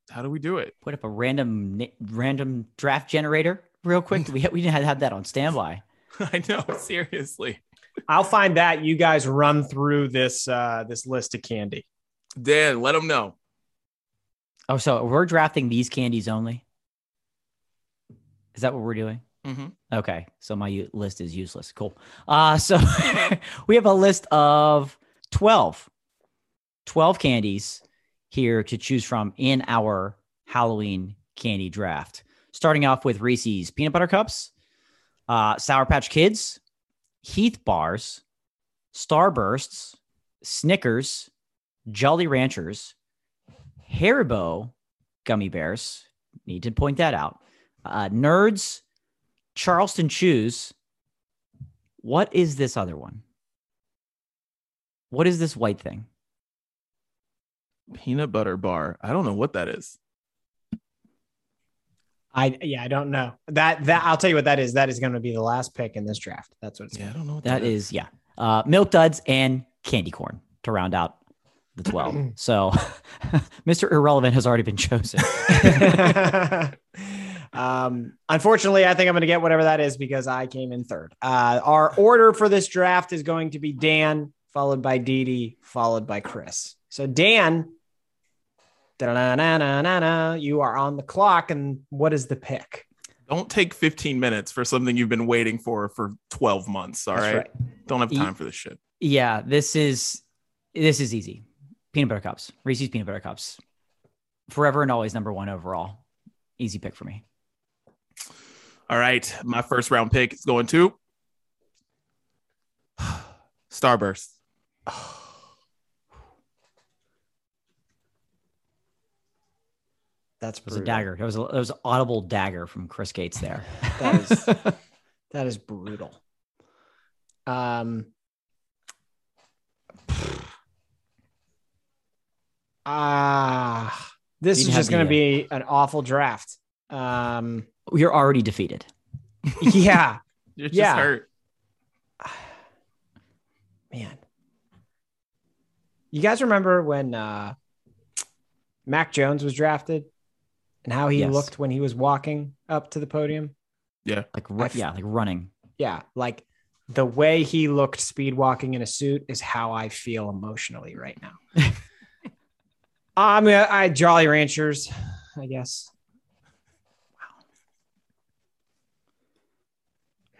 How do we do it? Put up a random random draft generator real quick. we we didn't have, have that on standby. I know, seriously. I'll find that. You guys run through this uh this list of candy. Dan, let them know. Oh, so we're drafting these candies only. Is that what we're doing? Mhm. Okay, so my u- list is useless. Cool. Uh, so we have a list of 12, 12 candies here to choose from in our Halloween candy draft. Starting off with Reese's peanut butter cups, uh, Sour Patch Kids, Heath bars, Starbursts, Snickers, Jolly Ranchers, Haribo gummy bears. Need to point that out. Uh, Nerds, Charleston Chews. What is this other one? What is this white thing? Peanut butter bar. I don't know what that is. I yeah, I don't know. That that I'll tell you what that is. That is going to be the last pick in this draft. That's what it's Yeah, I don't know what That is, yeah. Uh, milk duds and candy corn to round out the 12. so Mr. Irrelevant has already been chosen. um, unfortunately, I think I'm going to get whatever that is because I came in third. Uh, our order for this draft is going to be Dan, followed by Dee Dee, followed by Chris. So Dan, da-da-na-na-na-na, you are on the clock, and what is the pick? Don't take 15 minutes for something you've been waiting for for 12 months. All right? Don't have time for this shit. yeah, this is this is easy. Peanut butter cups. Reese's peanut butter cups. Forever and always number one overall. Easy pick for me. All right. My first round pick is going to Starburst. That's It was a dagger. It was a, it was an audible dagger from Chris Gates there. That is that is brutal. Um Ah, this You is just going to be an awful draft. Um You're already defeated. yeah, You're just Yeah. hurt. man. You guys remember when uh Mac Jones was drafted and how he Yes. looked when he was walking up to the podium? Yeah. Like ru- yeah, like running. Yeah, like the way he looked speed walking in a suit is how I feel emotionally right now. I mean, I Jolly Ranchers, I guess. Wow.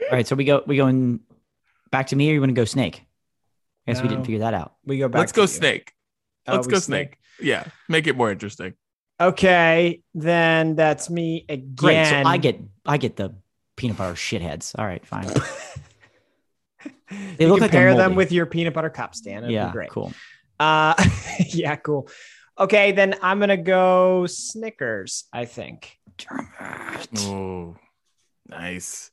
All right, so we go we going back to me or you want to go snake? I guess we didn't figure that out. We go back. Let's to go you. snake. Oh, Let's we go snake. Yeah. Make it more interesting. Okay, then that's me again. Great. So I get I get the peanut butter shitheads. All right, fine. you look like they're compare them with your peanut butter cups, Dan. It'd yeah, be great. cool. Uh, yeah, cool. Okay, then I'm gonna go Snickers. I think. Oh, nice.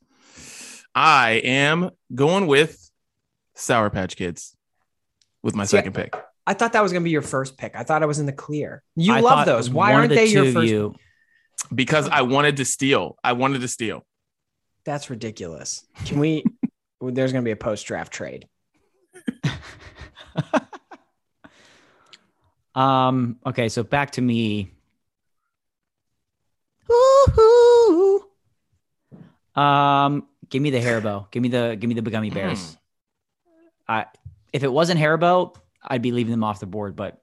I am going with Sour Patch Kids with my See, second pick. I thought that was gonna be your first pick. I thought I was in the clear. You I love those. Why aren't the they your two first? You, because I wanted to steal. I wanted to steal. That's ridiculous. Can we? there's gonna be a post draft trade. um. Okay, so back to me. Woo-hoo. Um. Give me the Haribo. Give me the give me the gummy bears. Mm. I if it wasn't Haribo, I'd be leaving them off the board, but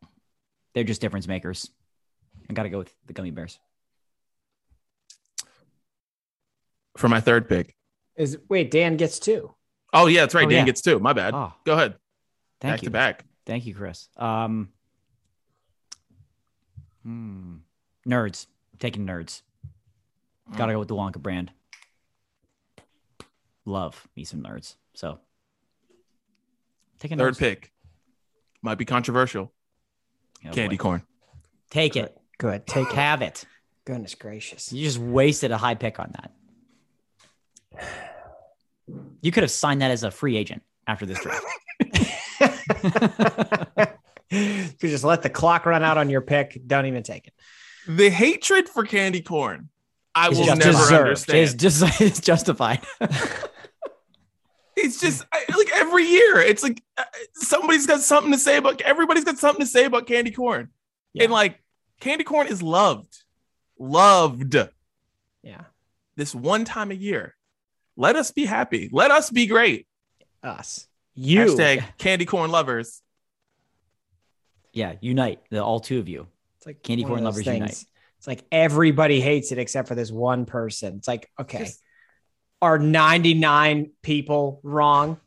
they're just difference makers. I got to go with the gummy bears. For my third pick. Is wait, Dan gets two. Oh, yeah, that's right. Oh, Dan yeah. gets two. My bad. Oh, Go ahead. thank back you. to back. Thank you, Chris. Um, hmm. Nerds. Taking nerds. Gotta go with the Wonka brand. Love me some nerds. So taking Third nerds. pick. Might be controversial. Oh, Candy boy. corn. Take it. Good. Take it. Have it. Goodness gracious. You just wasted a high pick on that. You could have signed that as a free agent after this draft. you could just let the clock run out on your pick. Don't even take it. the hatred for candy corn, I It's will just never deserved. understand. It's just it's justified. It's just I, like every year, it's like uh, somebody's got something to say about. Everybody's got something to say about candy corn, Yeah. and like candy corn is loved, loved. Yeah. This one time a year, let us be happy. Let us be great. Us. You. Hashtag candy corn lovers. yeah, unite the all two of you. It's like Candy corn of those lovers unite. It's like everybody hates it except for this one person. It's like, okay, Just- are 99 people wrong?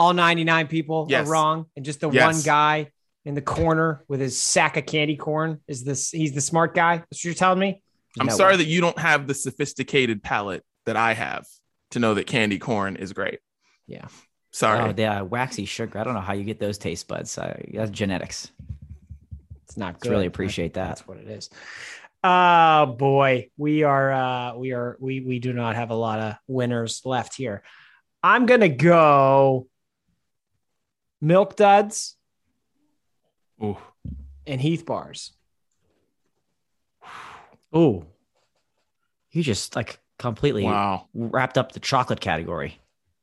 All 99 people Yes. are wrong. And just the Yes. one guy in the corner with his sack of candy corn is this he's the smart guy. That's what you're telling me? I'm No sorry way. that you don't have the sophisticated palate that I have to know that candy corn is great. Yeah. Sorry. Oh, the uh, waxy sugar. I don't know how you get those taste buds. Uh, that's genetics. It's not Let's good. really appreciate that. That's what it is. Oh boy, we are uh we are we we do not have a lot of winners left here. I'm gonna go milk duds Ooh. and Heath bars. Oh, you just like completely Wow. wrapped up the chocolate category.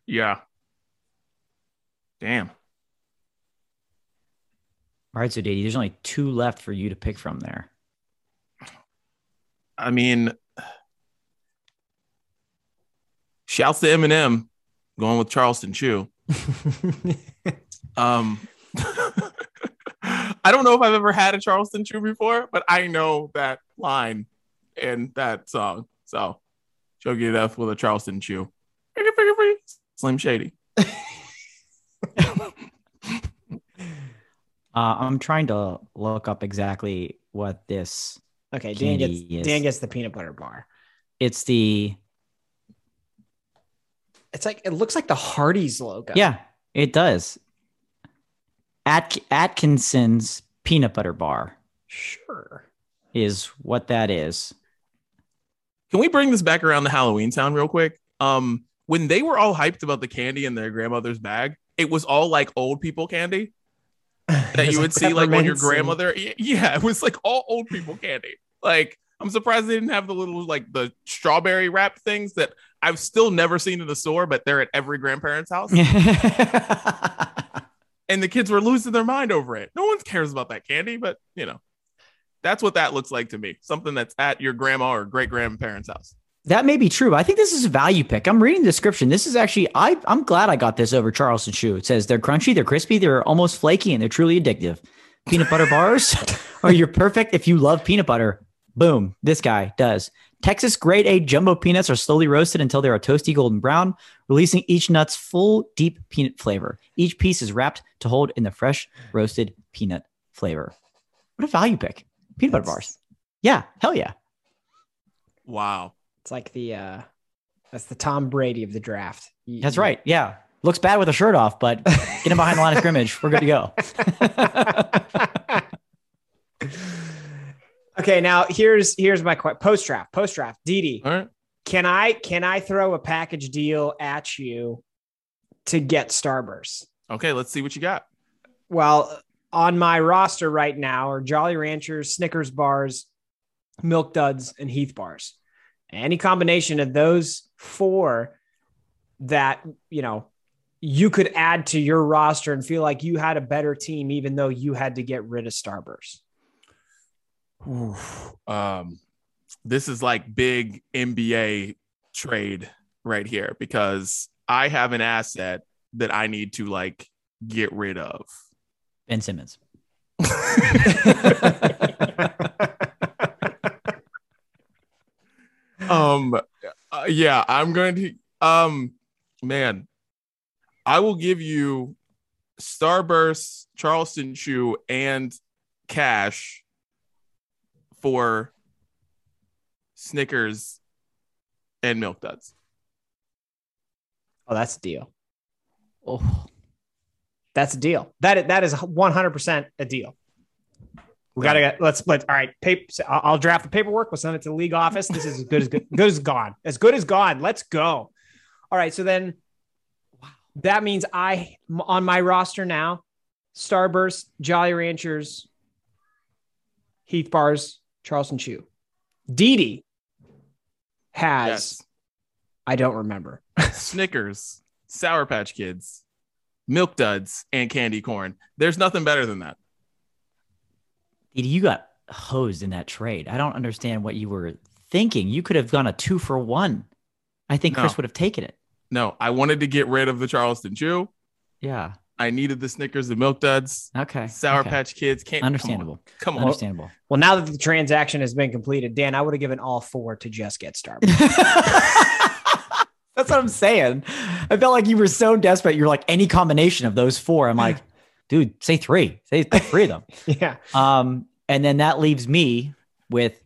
Yeah. Damn. All right, so Dady, there's only two left for you to pick from there. I mean, shouts to Eminem going with Charleston Chew. Um, I don't know if I've ever had a Charleston Chew before, but I know that line in that song. So, choke you to death with a Charleston Chew. Slim Shady. Uh, I'm trying to look up exactly what this. okay, Dan gets is- Dan gets the peanut butter bar. It's the It's like it looks like the Hardee's logo. yeah, it does. At Atkinson's peanut butter bar sure. is what that is. Can we bring this back around to Halloween Town real quick? Um, when they were all hyped about the candy in their grandmother's bag, it was all like old people candy. that you would see like on your peppermints and- grandmother. Yeah, it was like all old people candy. Like I'm surprised they didn't have the little like the strawberry wrap things that I've still never seen in the store, but they're at every grandparent's house. and the kids were losing their mind over it. No one cares about that candy, but you know, that's what that looks like to me. Something that's at your grandma or great grandparents' house. That may be true. but I think this is a value pick. I'm reading the description. This is actually I I'm glad I got this over Charleston Chew. It says they're crunchy, they're crispy, they're almost flaky, and they're truly addictive. Peanut butter bars are your perfect if you love peanut butter. Boom, this guy does. Texas grade A jumbo peanuts are slowly roasted until they are toasty golden brown, releasing each nut's full deep peanut flavor. Each piece is wrapped to hold in the fresh roasted peanut flavor. What a value pick. Peanut butter bars. Yeah, hell yeah. Wow. It's like the uh that's the Tom Brady of the draft. You- That's right. Yeah. Looks bad with a shirt off, but get him behind the line of scrimmage. We're good to go. okay, now here's here's my question. Post draft, post draft. Didi, All right. can I can I throw a package deal at you to get Starburst? Okay, let's see what you got. Well, on my roster right now are Jolly Ranchers, Snickers bars, Milk Duds, and Heath bars. Any combination of those four that you know you could add to your roster and feel like you had a better team, even though you had to get rid of Starburst. Um, this is like big NBA trade right here because I have an asset that I need to like get rid of. Ben Simmons. um, uh, yeah, I'm going to. Um, man, I will give you Starburst, Charleston Chew, and cash for Snickers and Milk Duds. Oh, that's a deal. Oh, That's a deal. That that is 100% a deal. We gotta get let's let all right. Paper, I'll I'll draft the paperwork. We'll send it to the league office. This is as good as good, good as gone. As good as gone. Let's go. All right. So then, that means I on my roster now: Starburst, Jolly Ranchers, Heath Bars, Charleston Chew. Dee Dee has, Yes. I don't remember. Snickers, Sour Patch Kids, Milk Duds, and candy corn. There's nothing better than that. Dude, you got hosed in that trade. I don't understand what you were thinking. You could have gone a two for one. I think Chris would have taken it. No, I wanted to get rid of the Charleston Chew. Yeah. I needed the Snickers, the Milk Duds, Okay. Sour okay. Patch Kids. Can't Understandable. Come on. Come on. Understandable. Well, now that the transaction has been completed, Dan, I would have given all four to just get Starbucks. That's what I'm saying. I felt like you were so desperate. You're like any combination of those four. I'm like, dude, say three. Say three of them. yeah. Um, and then that leaves me with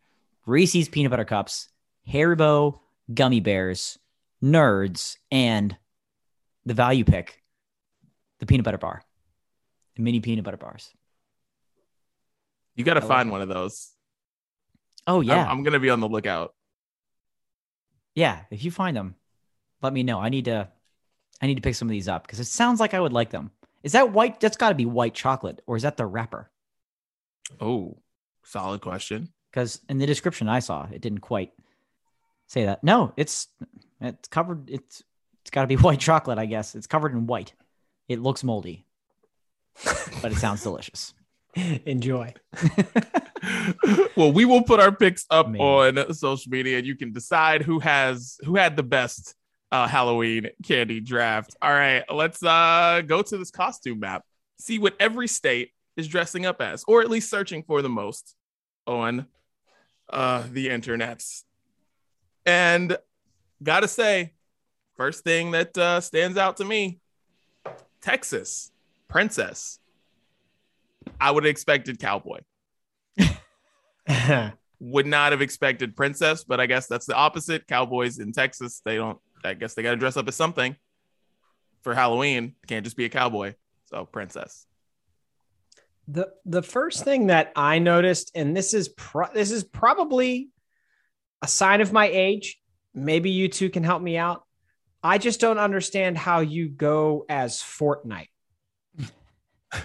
Reese's peanut butter cups, Haribo gummy bears, nerds, and the value pick, the peanut butter bar, the mini peanut butter bars. You got to I like find one of those. Oh I'm- yeah, I'm, gonna be on the lookout. yeah. If you find them, let me know. I need to, I need to pick some of these up because it sounds like I would like them. Is that white? That's got to be white chocolate, or is that the wrapper? Oh, solid question. Because in the description I saw, it didn't quite say that. No, it's it's covered. It's it's got to be white chocolate, I guess. It's covered in white. It looks moldy, but it sounds delicious. Enjoy. well, we will put our picks up Man. on social media, and you can decide who has who had the best uh, Halloween candy draft. All right, let's uh, go to this costume map. See what every state is dressing up as, or at least searching for the most on uh, the internets. And gotta say, first thing that uh, stands out to me, Texas princess. I would have expected cowboy would not have expected princess, but I guess that's the opposite. Cowboys in Texas, they don't. I guess they got to dress up as something for Halloween. Can't just be a cowboy. So princess. the the first thing that I noticed, and this is pro- this is probably a sign of my age. Maybe you two can help me out. I just don't understand how you go as Fortnite.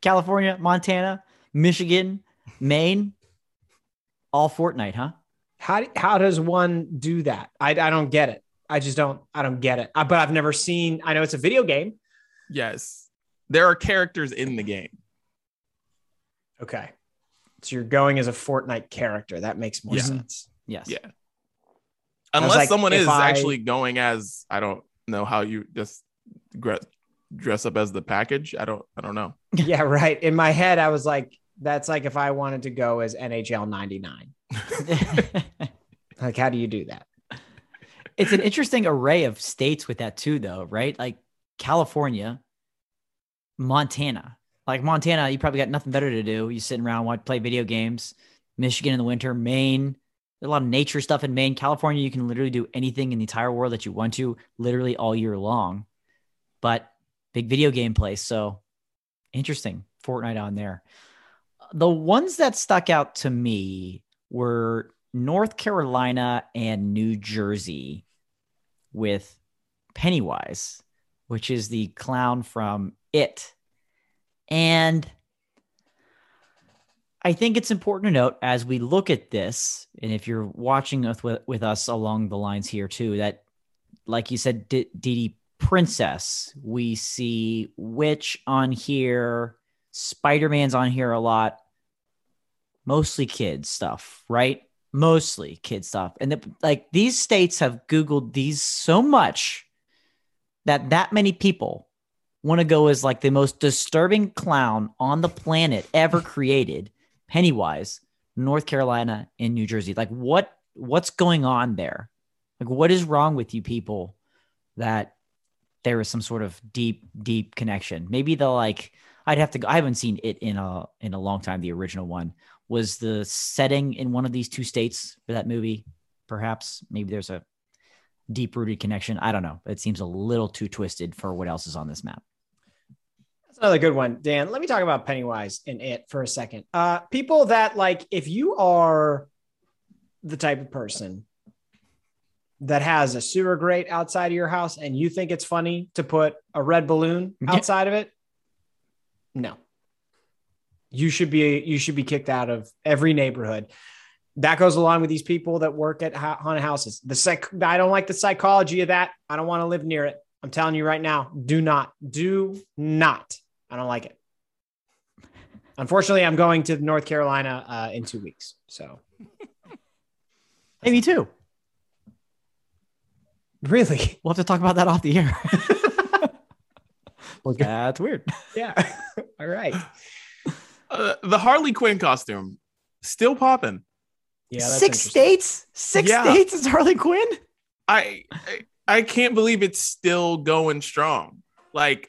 California, Montana, Michigan, Maine, all Fortnite, huh? How how does one do that? I I don't get it. I just don't I don't get it. I, but I've never seen. I know it's a video game. Yes, there are characters in the game. Okay, so you're going as a Fortnite character. That makes more Yeah. sense. Yes. Yeah. Was Unless like, someone is I- actually going as I don't know how you just gre- dress up as the package. I don't. I don't know. yeah, right. In my head, I was like, that's like if I wanted to go as NHL 99. Like, how do you do that? it's an interesting array of states with that too, though, right? Like California, Montana. Like Montana, you probably got nothing better to do. You sitting around, watch, play video games. Michigan in the winter, Maine. A lot of nature stuff in Maine. California, you can literally do anything in the entire world that you want to, literally all year long. But big video game place, so interesting. Fortnite on there. The ones that stuck out to me were North Carolina and New Jersey with Pennywise, which is the clown from It. And I think it's important to note as we look at this, and if you're watching with, with, us along the lines here too, that, like you said, D- Dee Princess, we see Witch on here, Spider Man's on here a lot, mostly kids stuff, right? Mostly kid stuff. And the, like these states have Googled these so much that that many people want to go as like the most disturbing clown on the planet ever created, Pennywise, North Carolina and New Jersey. Like what what's going on there? Like what is wrong with you people that there is some sort of deep deep connection? Maybe the like I'd have to go I haven't seen it in a in a long time the original one. Was the setting in one of these two states for that movie? Perhaps maybe there's a deep rooted connection. I don't know. It seems a little too twisted for what else is on this map. That's another good one, Dan. Let me talk about Pennywise and it for a second. Uh, people that like, if you are the type of person that has a sewer grate outside of your house and you think it's funny to put a red balloon outside of it, no. You should be you should be kicked out of every neighborhood. That goes along with these people that work at haunted houses. The psych I don't like the psychology of that. I don't want to live near it. I'm telling you right now, do not, do not. I don't like it. Unfortunately, I'm going to North Carolina uh, in two weeks. So, Hey, me too. really, We'll have to talk about that off the air. well, that's weird. yeah. All right. Uh, the Harley Quinn costume still popping. Yeah. That's Six states. Six Yeah. states is Harley Quinn. I, I I can't believe it's still going strong. Like a-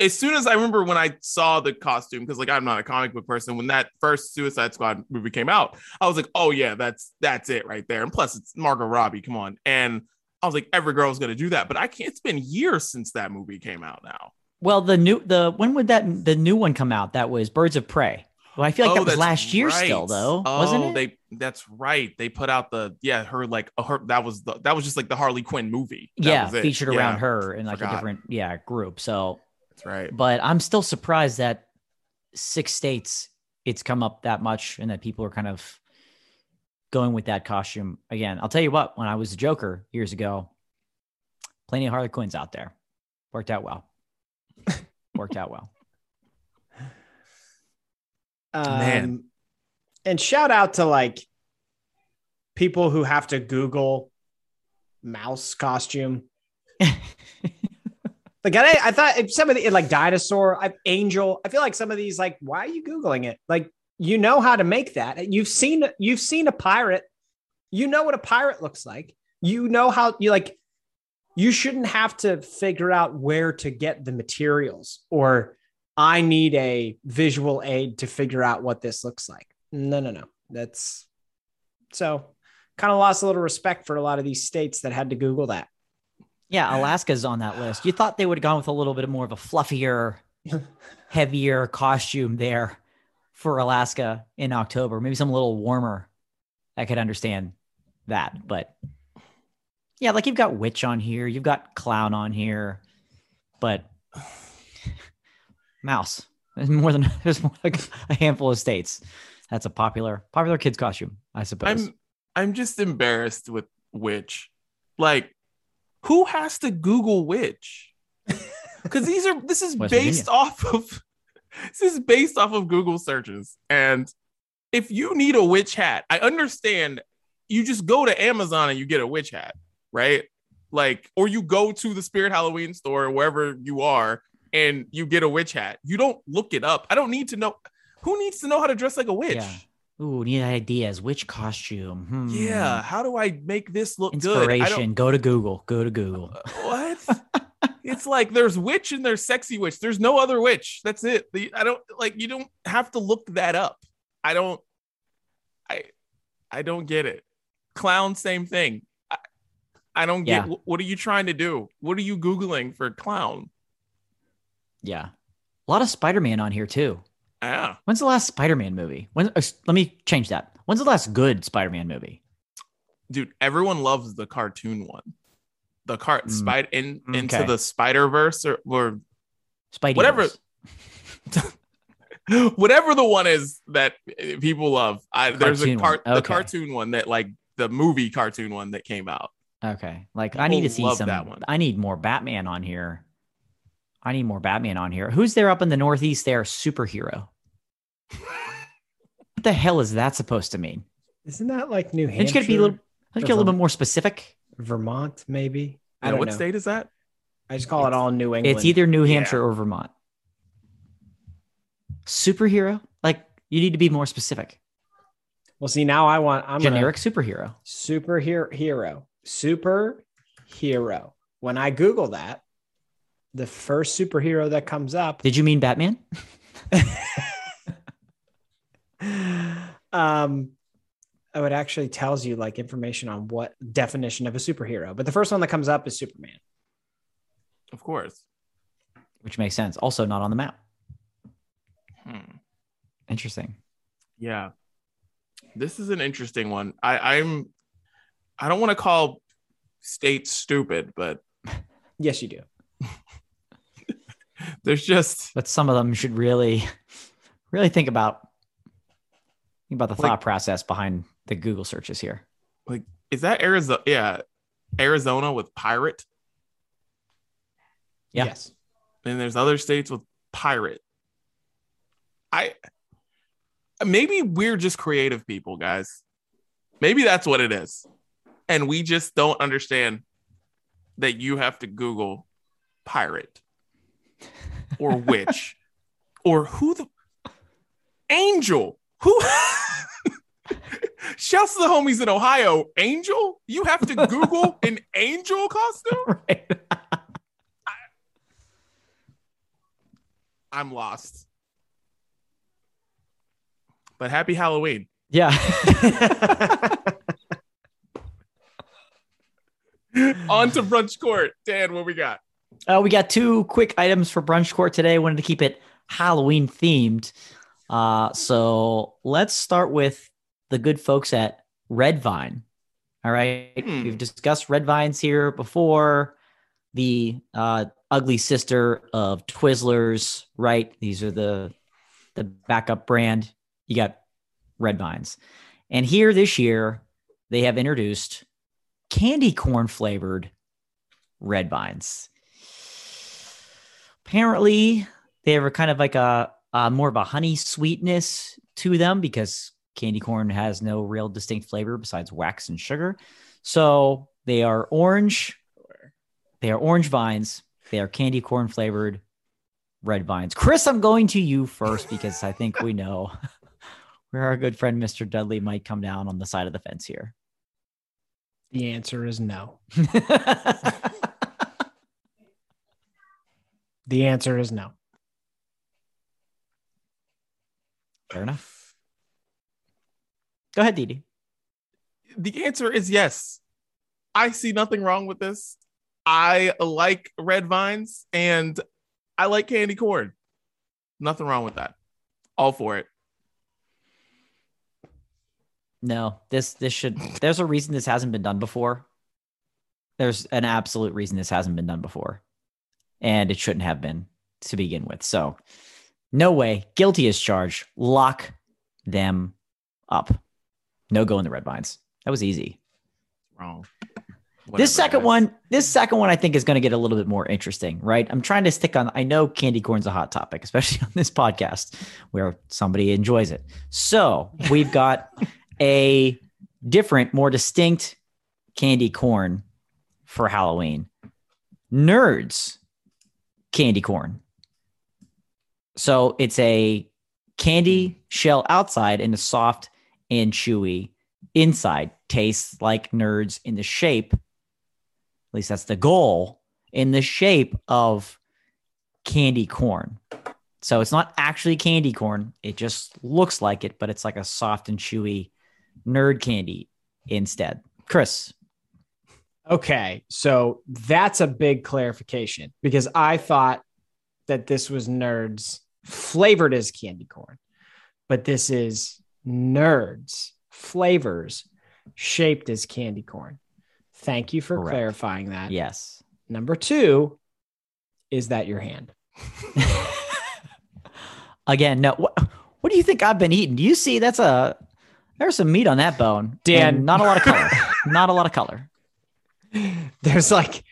as soon as I remember when I saw the costume, because like I'm not a comic book person, when that first Suicide Squad movie came out, I was like, oh yeah, that's that's it right there. And plus it's Margot Robbie, come on. And I was like, every girl's gonna do that. But I can't it's been years since that movie came out now. Well, the new the when would that the new one come out? That was Birds of Prey. Well, I feel like Oh, that was last year right. still, though, oh, wasn't it? They that's right. They put out the yeah her like her that was the that was just like the Harley Quinn movie. That yeah, was it. featured Yeah, around her in like a different yeah group. So, That's right. but I'm still surprised that six states it's come up that much and that people are kind of going with that costume again. I'll tell you what, when I was a Joker years ago, plenty of Harley Quinns out there. Worked out well. Worked out well. Um, Man. And shout out to like people who have to Google mouse costume. Like I, I thought some of the like dinosaur, I, angel. I feel like some of these like, why are you googling it? Like you know how to make that. You've seen you've seen a pirate. You know what a pirate looks like. You know how you like. You shouldn't have to figure out where to get the materials or I need a visual aid to figure out what this looks like. No, no, no. That's so kind of lost a little respect for a lot of these states that had to Google that. Yeah, Alaska's on that list. You thought they would have gone with a little bit more of a fluffier, heavier costume there for Alaska in October. Maybe some a little warmer. I could understand that, but yeah, like you've got witch on here, you've got clown on here, but mouse. There's more than there's more like a handful of states. That's a popular popular kids costume, I suppose. I'm I'm just embarrassed with witch. Like, who has to Google which? Because these are this is West based Virginia. off of this is based off of Google searches. And if you need a witch hat, I understand you just go to Amazon and you get a witch hat, right? Like, or you go to the Spirit Halloween store or wherever you are and you get a witch hat. You don't look it up. I don't need to know who needs to know how to dress like a witch. Yeah. Ooh, need ideas. Which costume? Hmm. Yeah, how do I make this look good? Inspiration. Go to Google. Go to Google. what? it's like there's witch and there's sexy witch. There's no other witch. That's it. The, I don't like you don't have to look that up. I don't I I don't get it. Clown same thing. I, I don't get Yeah. what are you trying to do? What are you googling for clown? Yeah. A lot of Spider-Man on here too. Yeah. When's the last Spider-Man movie? When uh, let me change that. When's the last good Spider-Man movie? Dude, everyone loves the cartoon one. The cart Mm. spider in into the Spider-Verse or, or Spidey. Whatever. whatever the one is that uh, people love. I, there's a Cartoon cart one. the cartoon one that like the movie cartoon one that came out. Okay. Like I need to see some that one. I need more Batman on here. I need more Batman on here. Who's there up in the Northeast there? Superhero. What the hell is that supposed to mean? Isn't that like New Don't Hampshire? you gotta be a little don't you get a little bit more specific? Vermont, maybe. I Yeah, don't what know. state is that? I just call it all New England. It's either New Yeah. Hampshire or Vermont. Superhero? Like you need to be more specific. Well, see, now I want I'm Generic superhero. gonna superhero hero superhero. When I Google that, the first superhero that comes up, Did you mean Batman? um, oh, it actually tells you like information on what definition of a superhero. But the first one that comes up is Superman. Of course. Which makes sense. Also not on the map. Hmm. Interesting. Yeah. This is an interesting one. I, I'm I don't want to call states stupid, but Yes, you do. there's just But some of them should really, Really think about think about the Like- thought process behind the Google searches here. Like is that Arizona? Yeah, Arizona with pirate. Yeah. Yes. and there's other states with pirate. I maybe we're just creative people, guys. Maybe that's what it is. And we just don't understand that you have to Google pirate or witch or who the angel. Who Shouts to the homies in Ohio. Angel? You have to Google an angel costume? right. I'm lost. But happy Halloween. Yeah. On to brunch court. Dan, what we got? Uh, we got two quick items for brunch court today. Wanted to keep it Halloween themed. Uh, so let's start with the good folks at Red Vine. All right. Hmm. We've discussed Red Vines here before. The uh, ugly sister of Twizzlers, right? These are the the backup brand. You got Red Vines. And here this year, they have introduced candy corn flavored Red Vines apparently they have a kind of like a, a more of a honey sweetness to them because candy corn has no real distinct flavor besides wax and sugar. So they are orange. They are orange vines. They are candy corn flavored red vines. Chris, I'm going to you first because I think we know where our good friend Mr. Dudley might come down on the side of the fence here. The answer is no. The answer is no. Fair enough. Go ahead, Didi. The answer is yes. I see nothing wrong with this. I like red vines and I like candy corn. Nothing wrong with that. All for it. No, this this should. There's a reason this hasn't been done before. There's an absolute reason this hasn't been done before, and it shouldn't have been to begin with. So, no way. Guilty as charged. Lock them up. No go in the red vines. That was easy. Wrong. this second one, this second one, I think is going to get a little bit more interesting, right? I'm trying to stick on. I know candy corn's a hot topic, especially on this podcast where somebody enjoys it. So we've got a different, more distinct candy corn for Halloween. Nerds candy corn. So it's a candy hmm. shell outside and a soft and chewy inside. Tastes like nerds in the shape at least that's the goal in the shape of candy corn. So it's not actually candy corn. It just looks like it, but it's like a soft and chewy nerd candy instead. Chris. Okay, so that's a big clarification because I thought that this was nerds flavored as candy corn, but this is nerds flavors shaped as candy corn. Thank you for Correct. clarifying that. Yes. Number two, is that your hand? Again, no. What, what do you think I've been eating? Do you see that's a there's some meat on that bone. Dan. not a lot of color. not a lot of color. There's like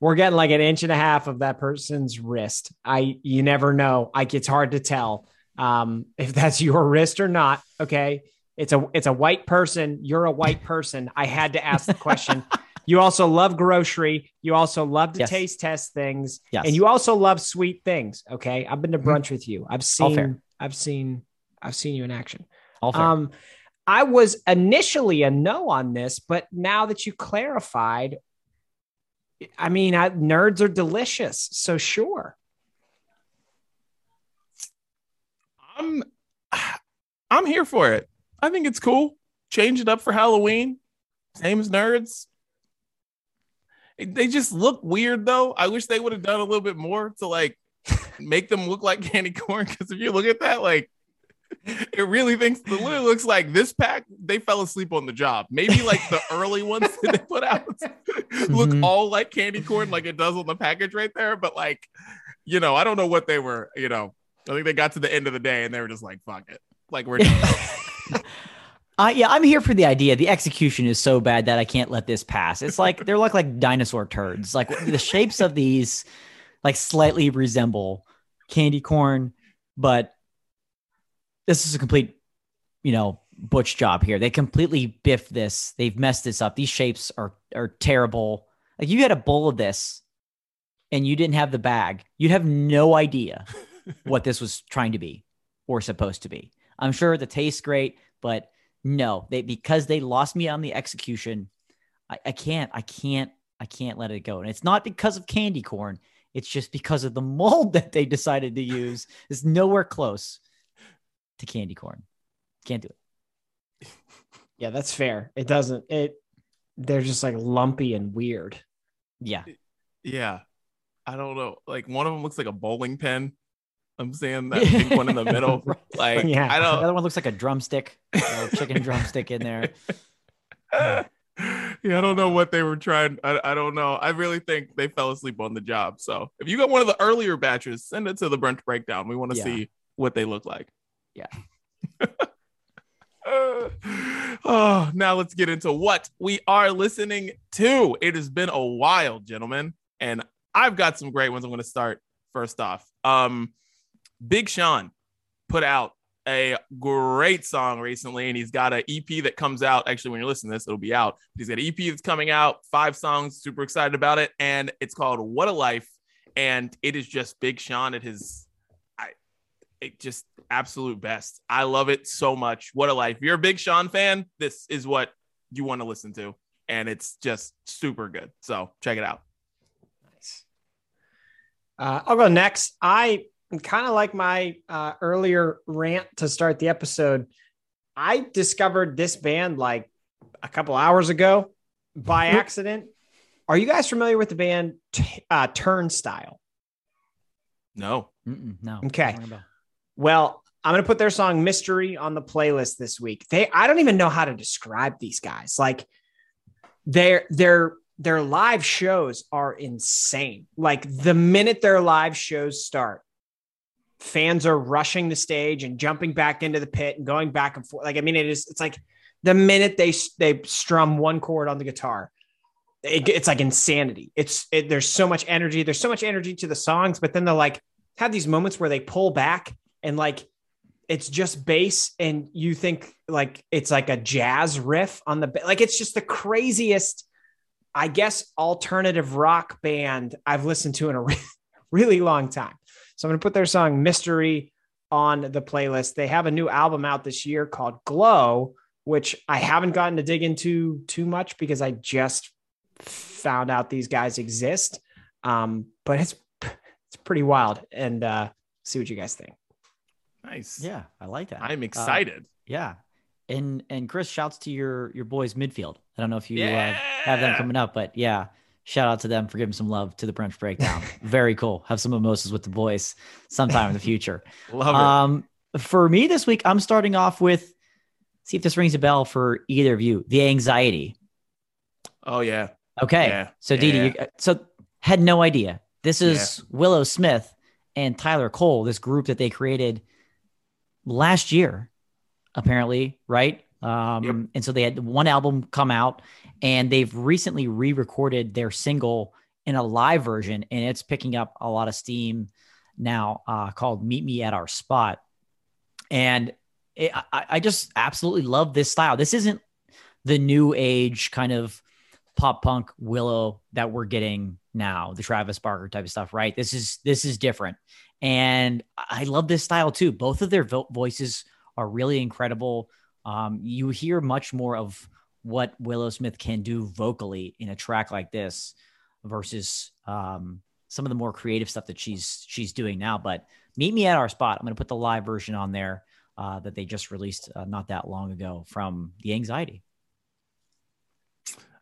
we're getting like an inch and a half of that person's wrist. I you never know. Like it's hard to tell um, if that's your wrist or not. Okay, it's a it's a white person. You're a white person. I had to ask the question. you also love grocery. You also love to Yes. taste test things, Yes. and you also love sweet things. Okay, I've been to brunch with you. I've seen I've seen I've seen you in action. All fair. Um, I was initially a no on this, but now that you clarified, I mean, I, nerds are delicious, so sure. I'm I'm here for it. I think it's cool. Change it up for Halloween. Same as nerds. They just look weird though. I wish they would have done a little bit more to like make them look like candy corn. Because if you look at that, like it really thinks literally looks like this pack. They fell asleep on the job. Maybe like the early ones that they put out look Mhm. all like candy corn, like it does on the package right there. But like, you know, I don't know what they were, you know, I think they got to the end of the day and they were just like, "Fuck it." Like we're Uh, yeah, I'm here for the idea. The execution is so bad that I can't let this pass. It's like they're like like dinosaur turds. Like the shapes of these, like slightly resemble candy corn, but this is a complete, you know, butch job here. They completely biff this. They've messed this up. These shapes are are terrible. Like you had a bowl of this, and you didn't have the bag. You'd have no idea what this was trying to be or supposed to be. I'm sure the tastes great, but no, they because they lost me on the execution. I, I can't, I can't, I can't let it go. And it's not because of candy corn. It's just because of the mold that they decided to use. It's nowhere close to candy corn. Can't do it. Yeah, that's fair. It doesn't. It. They're just like lumpy and weird. Yeah. yeah. I don't know. Like one of them looks like a bowling pin. I'm saying that pink one in the middle. Like Yeah. I don't. other one looks like a drumstick, a chicken drumstick in there. yeah, I don't know what they were trying. I, I don't know. I really think they fell asleep on the job. So if you got one of the earlier batches, send it to the brunch breakdown. We want to Yeah. see what they look like. Yeah. oh, now let's get into what we are listening to. It has been a while, gentlemen, and I've got some great ones. I'm going to start first off. Um, Big Sean put out a great song recently, and he's got an EP that comes out. Actually, when you're listening to this, it'll be out. He's got an EP that's coming out, five songs, super excited about it, and it's called What a Life. And it is just Big Sean at his it just absolute best. I love it so much. What a life. If you're a big Sean fan, this is what you want to listen to. And it's just super good. So check it out. Nice. Uh, I'll go next. I kind of like my uh, earlier rant to start the episode. I discovered this band like a couple hours ago by accident. Are you guys familiar with the band T- uh, Turnstile? No. Mm-mm, no. Okay. Well, I'm going to put their song Mystery on the playlist this week. They I don't even know how to describe these guys. Like their their their live shows are insane. Like the minute their live shows start, fans are rushing the stage and jumping back into the pit and going back and forth. Like I mean it is it's like the minute they they strum one chord on the guitar, it, it's like insanity. It's it, there's so much energy. There's so much energy to the songs, but then they're like have these moments where they pull back and like it's just bass and you think like it's like a jazz riff on the like it's just the craziest i guess alternative rock band i've listened to in a re- really long time. So i'm going to put their song mystery on the playlist. They have a new album out this year called glow which i haven't gotten to dig into too much because i just found out these guys exist. Um, but it's it's pretty wild and uh, see what you guys think Nice. Yeah, I like that. I'm excited. Yeah. And and Chris, shouts to your your boys midfield. I don't know if you uh, have them coming up, but yeah, shout out to them for giving some love to the brunch breakdown. Very cool. Have some mimosas with the boys sometime in the future. Love it. Um, for me this week, I'm starting off with see if this rings a bell for either of you. The anxiety. oh yeah. Okay. Yeah. So Didi, Yeah. you, so had no idea. This is Willow Smith and Tyler Cole, this group that they created last year, apparently, right? Um, Yep. And so they had one album come out, and they've recently re-recorded their single in a live version, and it's picking up a lot of steam now. Uh, called "Meet Me at Our Spot," and it, I, I just absolutely love this style. This isn't the new age kind of pop punk Willow that we're getting now, the Travis Barker type of stuff, right? This is this is different, and I love this style too. Both of their vo- voices are really incredible. Um, you hear much more of what Willow Smith can do vocally in a track like this versus um, some of the more creative stuff that she's she's doing now. But meet me at our spot. I'm going to put the live version on there uh, that they just released uh, not that long ago from the Anxiety.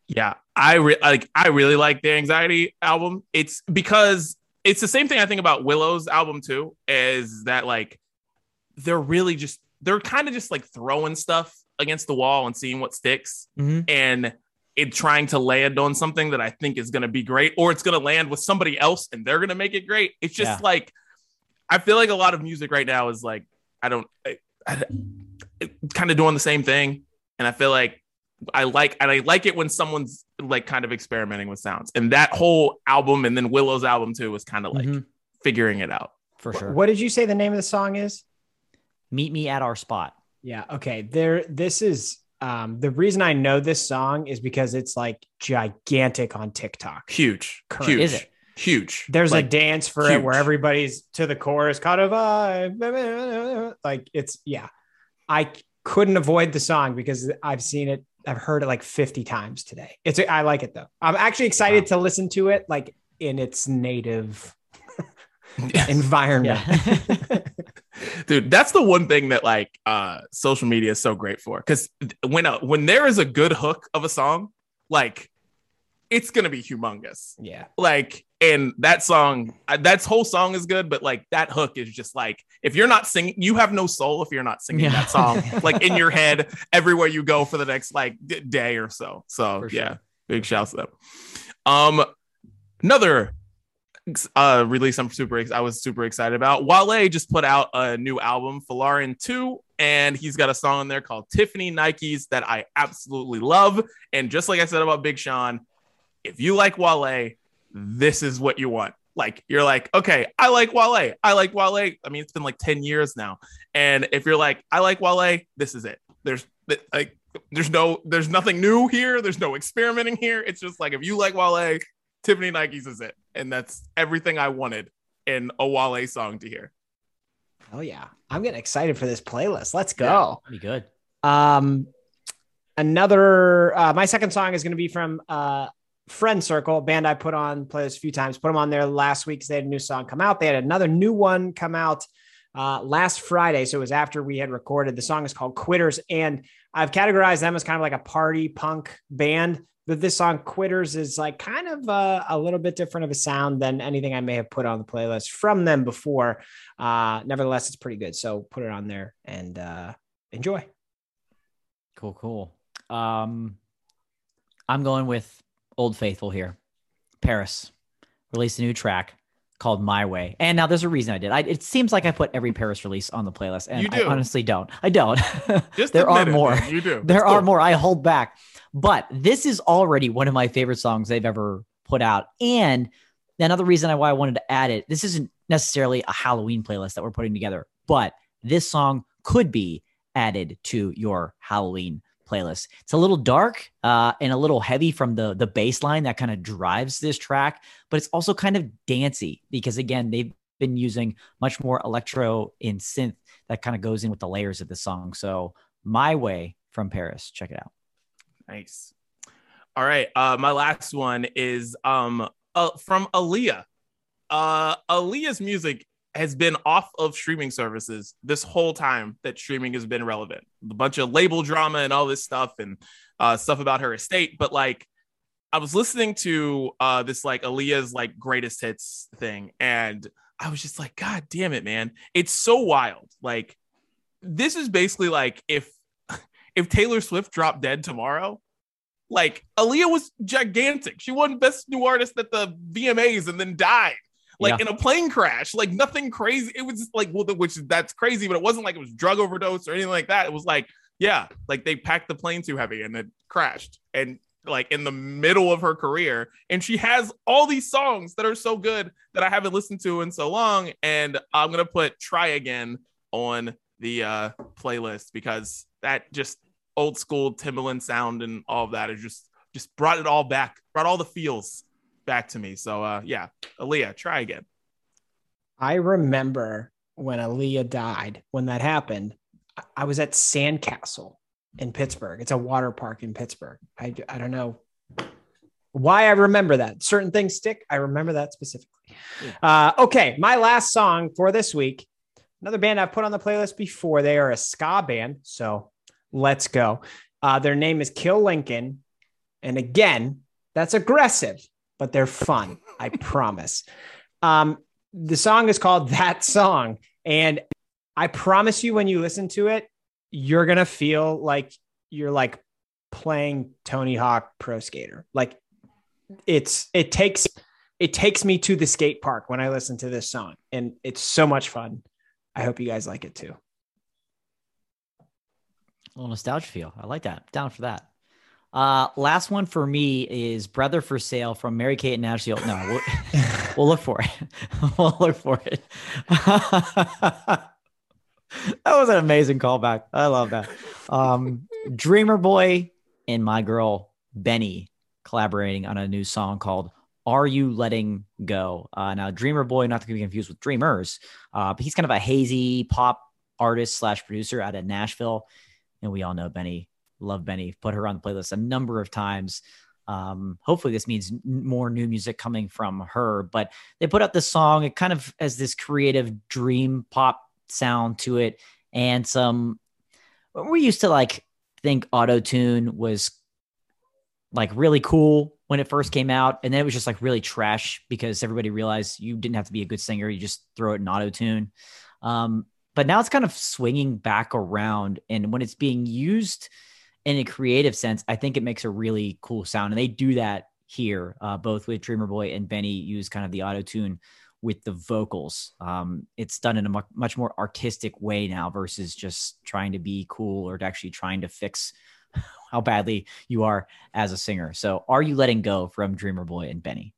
Yeah, I re- like. I really like the Anxiety album. It's because it's the same thing I think about Willow's album too. Is that like they're really just they're kind of just like throwing stuff against the wall and seeing what sticks, Mhm. and it trying to land on something that I think is going to be great, or it's going to land with somebody else and they're going to make it great. It's just Yeah. like I feel like a lot of music right now is like I don't I, I, kind of doing the same thing, and I feel like I like and I like it when someone's like kind of experimenting with sounds. And that whole album and then Willow's album too was kind of like Mhm. figuring it out. For sure. What did you say the name of the song is? Meet me at our spot. Yeah. Okay. There. This is um, the reason I know this song is because it's like gigantic on TikTok. Huge, Correct. huge, Is it? huge. There's like, a dance for it where everybody's to the chorus, kind of vibe. Like it's yeah. I couldn't avoid the song because I've seen it. I've heard it like 50 times today. It's I like it though. I'm actually excited to listen to it like in its native environment. Dude that's the one thing that like uh social media is so great for because when a, when there is a good hook of a song like it's gonna be humongous yeah. like and that song uh, that whole song is good but like that hook is just like if you're not singing you have no soul if you're not singing Yeah. that song. Like in your head everywhere you go for the next like d- day or so. So For yeah sure. big shouts to them. Um another uh release i'm super i was super excited about wale just put out a new album Folarin 2 and he's got a song in there called tiffany nikes that i absolutely love. And just like i said about big sean if you like wale this is what you want like you're like okay i like wale i like wale i mean it's been like 10 years now and if you're like i like wale this is it there's like there's no there's nothing new here there's no experimenting here it's just like if you like wale tiffany nikes is it and that's everything i wanted in a wale song to hear Oh yeah. I'm getting excited for this playlist. Let's go. Be good. Um, another uh, my second song is going to be from uh, Friend Circle, band I put on playlist a few times. Put them on there last week they had a new song come out. They had another new one come out uh, last Friday, so it was after we had recorded. The song is called Quitters, and I've categorized them as kind of like a party punk band. But this song Quitters is like kind of uh, a little bit different of a sound than anything I may have put on the playlist from them before. Uh, nevertheless, it's pretty good. So put it on there and uh, enjoy. Cool, cool. Um, I'm going with Old Faithful here. PVRIS released a new track called My Way, and now there's a reason I did. I, it seems like I put every PVRIS release on the playlist, and I honestly don't. I don't. just there are it, more. man. you do there It's are more. I hold back, but this is already one of my favorite songs they've ever put out. And another reason why I wanted to add it, this isn't necessarily a Halloween playlist that we're putting together, but this song could be added to your Halloween playlist. It's a little dark uh, and a little heavy from the the bass line that kind of drives this track, but it's also kind of dancey because again they've been using much more electro in synth that kind of goes in with the layers of the song. So my way from PVRIS, check it out. Nice. All right. Uh, my last one is um uh, from Aaliyah. Uh, Aaliyah's music has been off of streaming services this whole time that streaming has been relevant. A bunch of label drama and all this stuff and uh, stuff about her estate. But like, I was listening to uh, this like Aaliyah's like greatest hits thing, and I was just like, God damn it, man! It's so wild. Like, this is basically like if if Taylor Swift dropped dead tomorrow, like Aaliyah was gigantic. She won Best New Artist at the VMAs and then died. Like Yeah. in a plane crash, like nothing crazy. It was just like, well, which that's crazy, but it wasn't like it was drug overdose or anything like that. It was like, yeah, like they packed the plane too heavy and it crashed. And like in the middle of her career, and she has all these songs that are so good that I haven't listened to in so long. And I'm gonna put "Try Again" on the uh, playlist because that just old school Timbaland sound and all of that is just just brought it all back, brought all the feels back to me. So uh, yeah, Aaliyah, try again. I remember when Aaliyah died, when that happened, I- was at Sandcastle in Pittsburgh. It's a water park in Pittsburgh. I, I don't know why I remember that. Certain things stick. I remember that specifically. Uh, okay, my last song for this week, another band I've put on the playlist before. They are a ska band. So let's go. Uh, their name is Kill Lincoln. And again, that's aggressive, but they're fun. I promise. Um, the song is called That Song. And I promise you, when you listen to it, you're going to feel like you're like playing Tony Hawk Pro Skater. Like it's, it takes it takes me to the skate park when I listen to this song, and it's so much fun. I hope you guys like it too. A little nostalgia feel. I like that. Down for that. Uh, last one for me is Brother for Sale from Mary Kate and Ashley. No, we'll, we'll look for it. we'll look for it. that was an amazing callback. I love that. Um, Dreamer Boy and my girl BENEE collaborating on a new song called "Are You Letting Go." Uh, now, Dreamer Boy, not to be confused with Dreamers, uh, but he's kind of a hazy pop artist slash producer out of Nashville, and we all know BENEE love BENEE. Put her on the playlist a number of times. Um, hopefully, this means more new music coming from her. But they put out this song. It kind of has this creative dream pop sound to it, and some. We used to like think auto tune was like really cool when it first came out, and then it was just like really trash because everybody realized you didn't have to be a good singer; you just throw it in auto tune. Um, but now it's kind of swinging back around, and when it's being used in a creative sense, I think it makes a really cool sound. And they do that here, uh, both with Dreamer Boy and BENEE use kind of the auto tune with the vocals. Um, it's done in a much more artistic way now versus just trying to be cool or actually trying to fix how badly you are as a singer. So, are you letting go from Dreamer Boy and BENEE?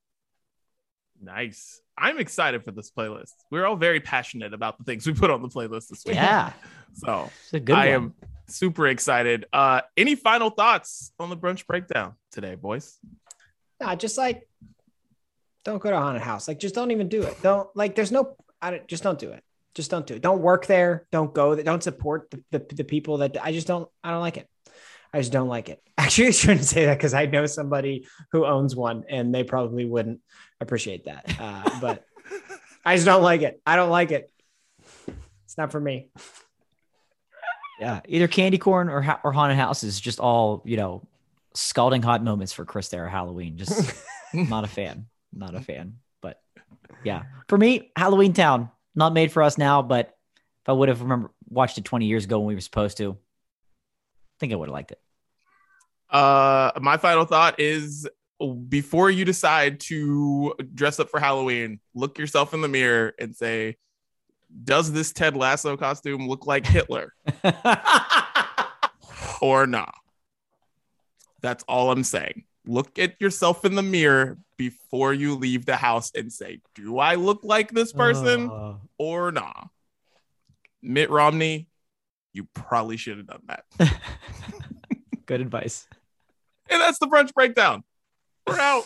Nice. I'm excited for this playlist. We're all very passionate about the things we put on the playlist this week. Yeah. So I one. am super excited. Uh, any final thoughts on the brunch breakdown today, boys? Nah, just like don't go to a haunted house. Like, just don't even do it. Don't like. There's no. I don't, just don't do it. Just don't do it. Don't work there. Don't go. there. Don't support the, the, the people that I just don't. I don't like it. I just don't like it. Actually, I shouldn't say that because I know somebody who owns one, and they probably wouldn't appreciate that. Uh, but I just don't like it. I don't like it. It's not for me. Yeah, either candy corn or or haunted houses, just all you know, scalding hot moments for Chris there Halloween. Just not a fan, not a fan. But yeah, for me, Halloween Town not made for us now. But if I would have remember watched it 20 years ago when we were supposed to, I think I would have liked it. Uh, my final thought is before you decide to dress up for Halloween, look yourself in the mirror and say, does this Ted Lasso costume look like Hitler or not? That's all I'm saying. Look at yourself in the mirror before you leave the house and say, Do I look like this person uh. or not? Mitt Romney, you probably should have done that. Good advice. And that's the brunch breakdown. We're out.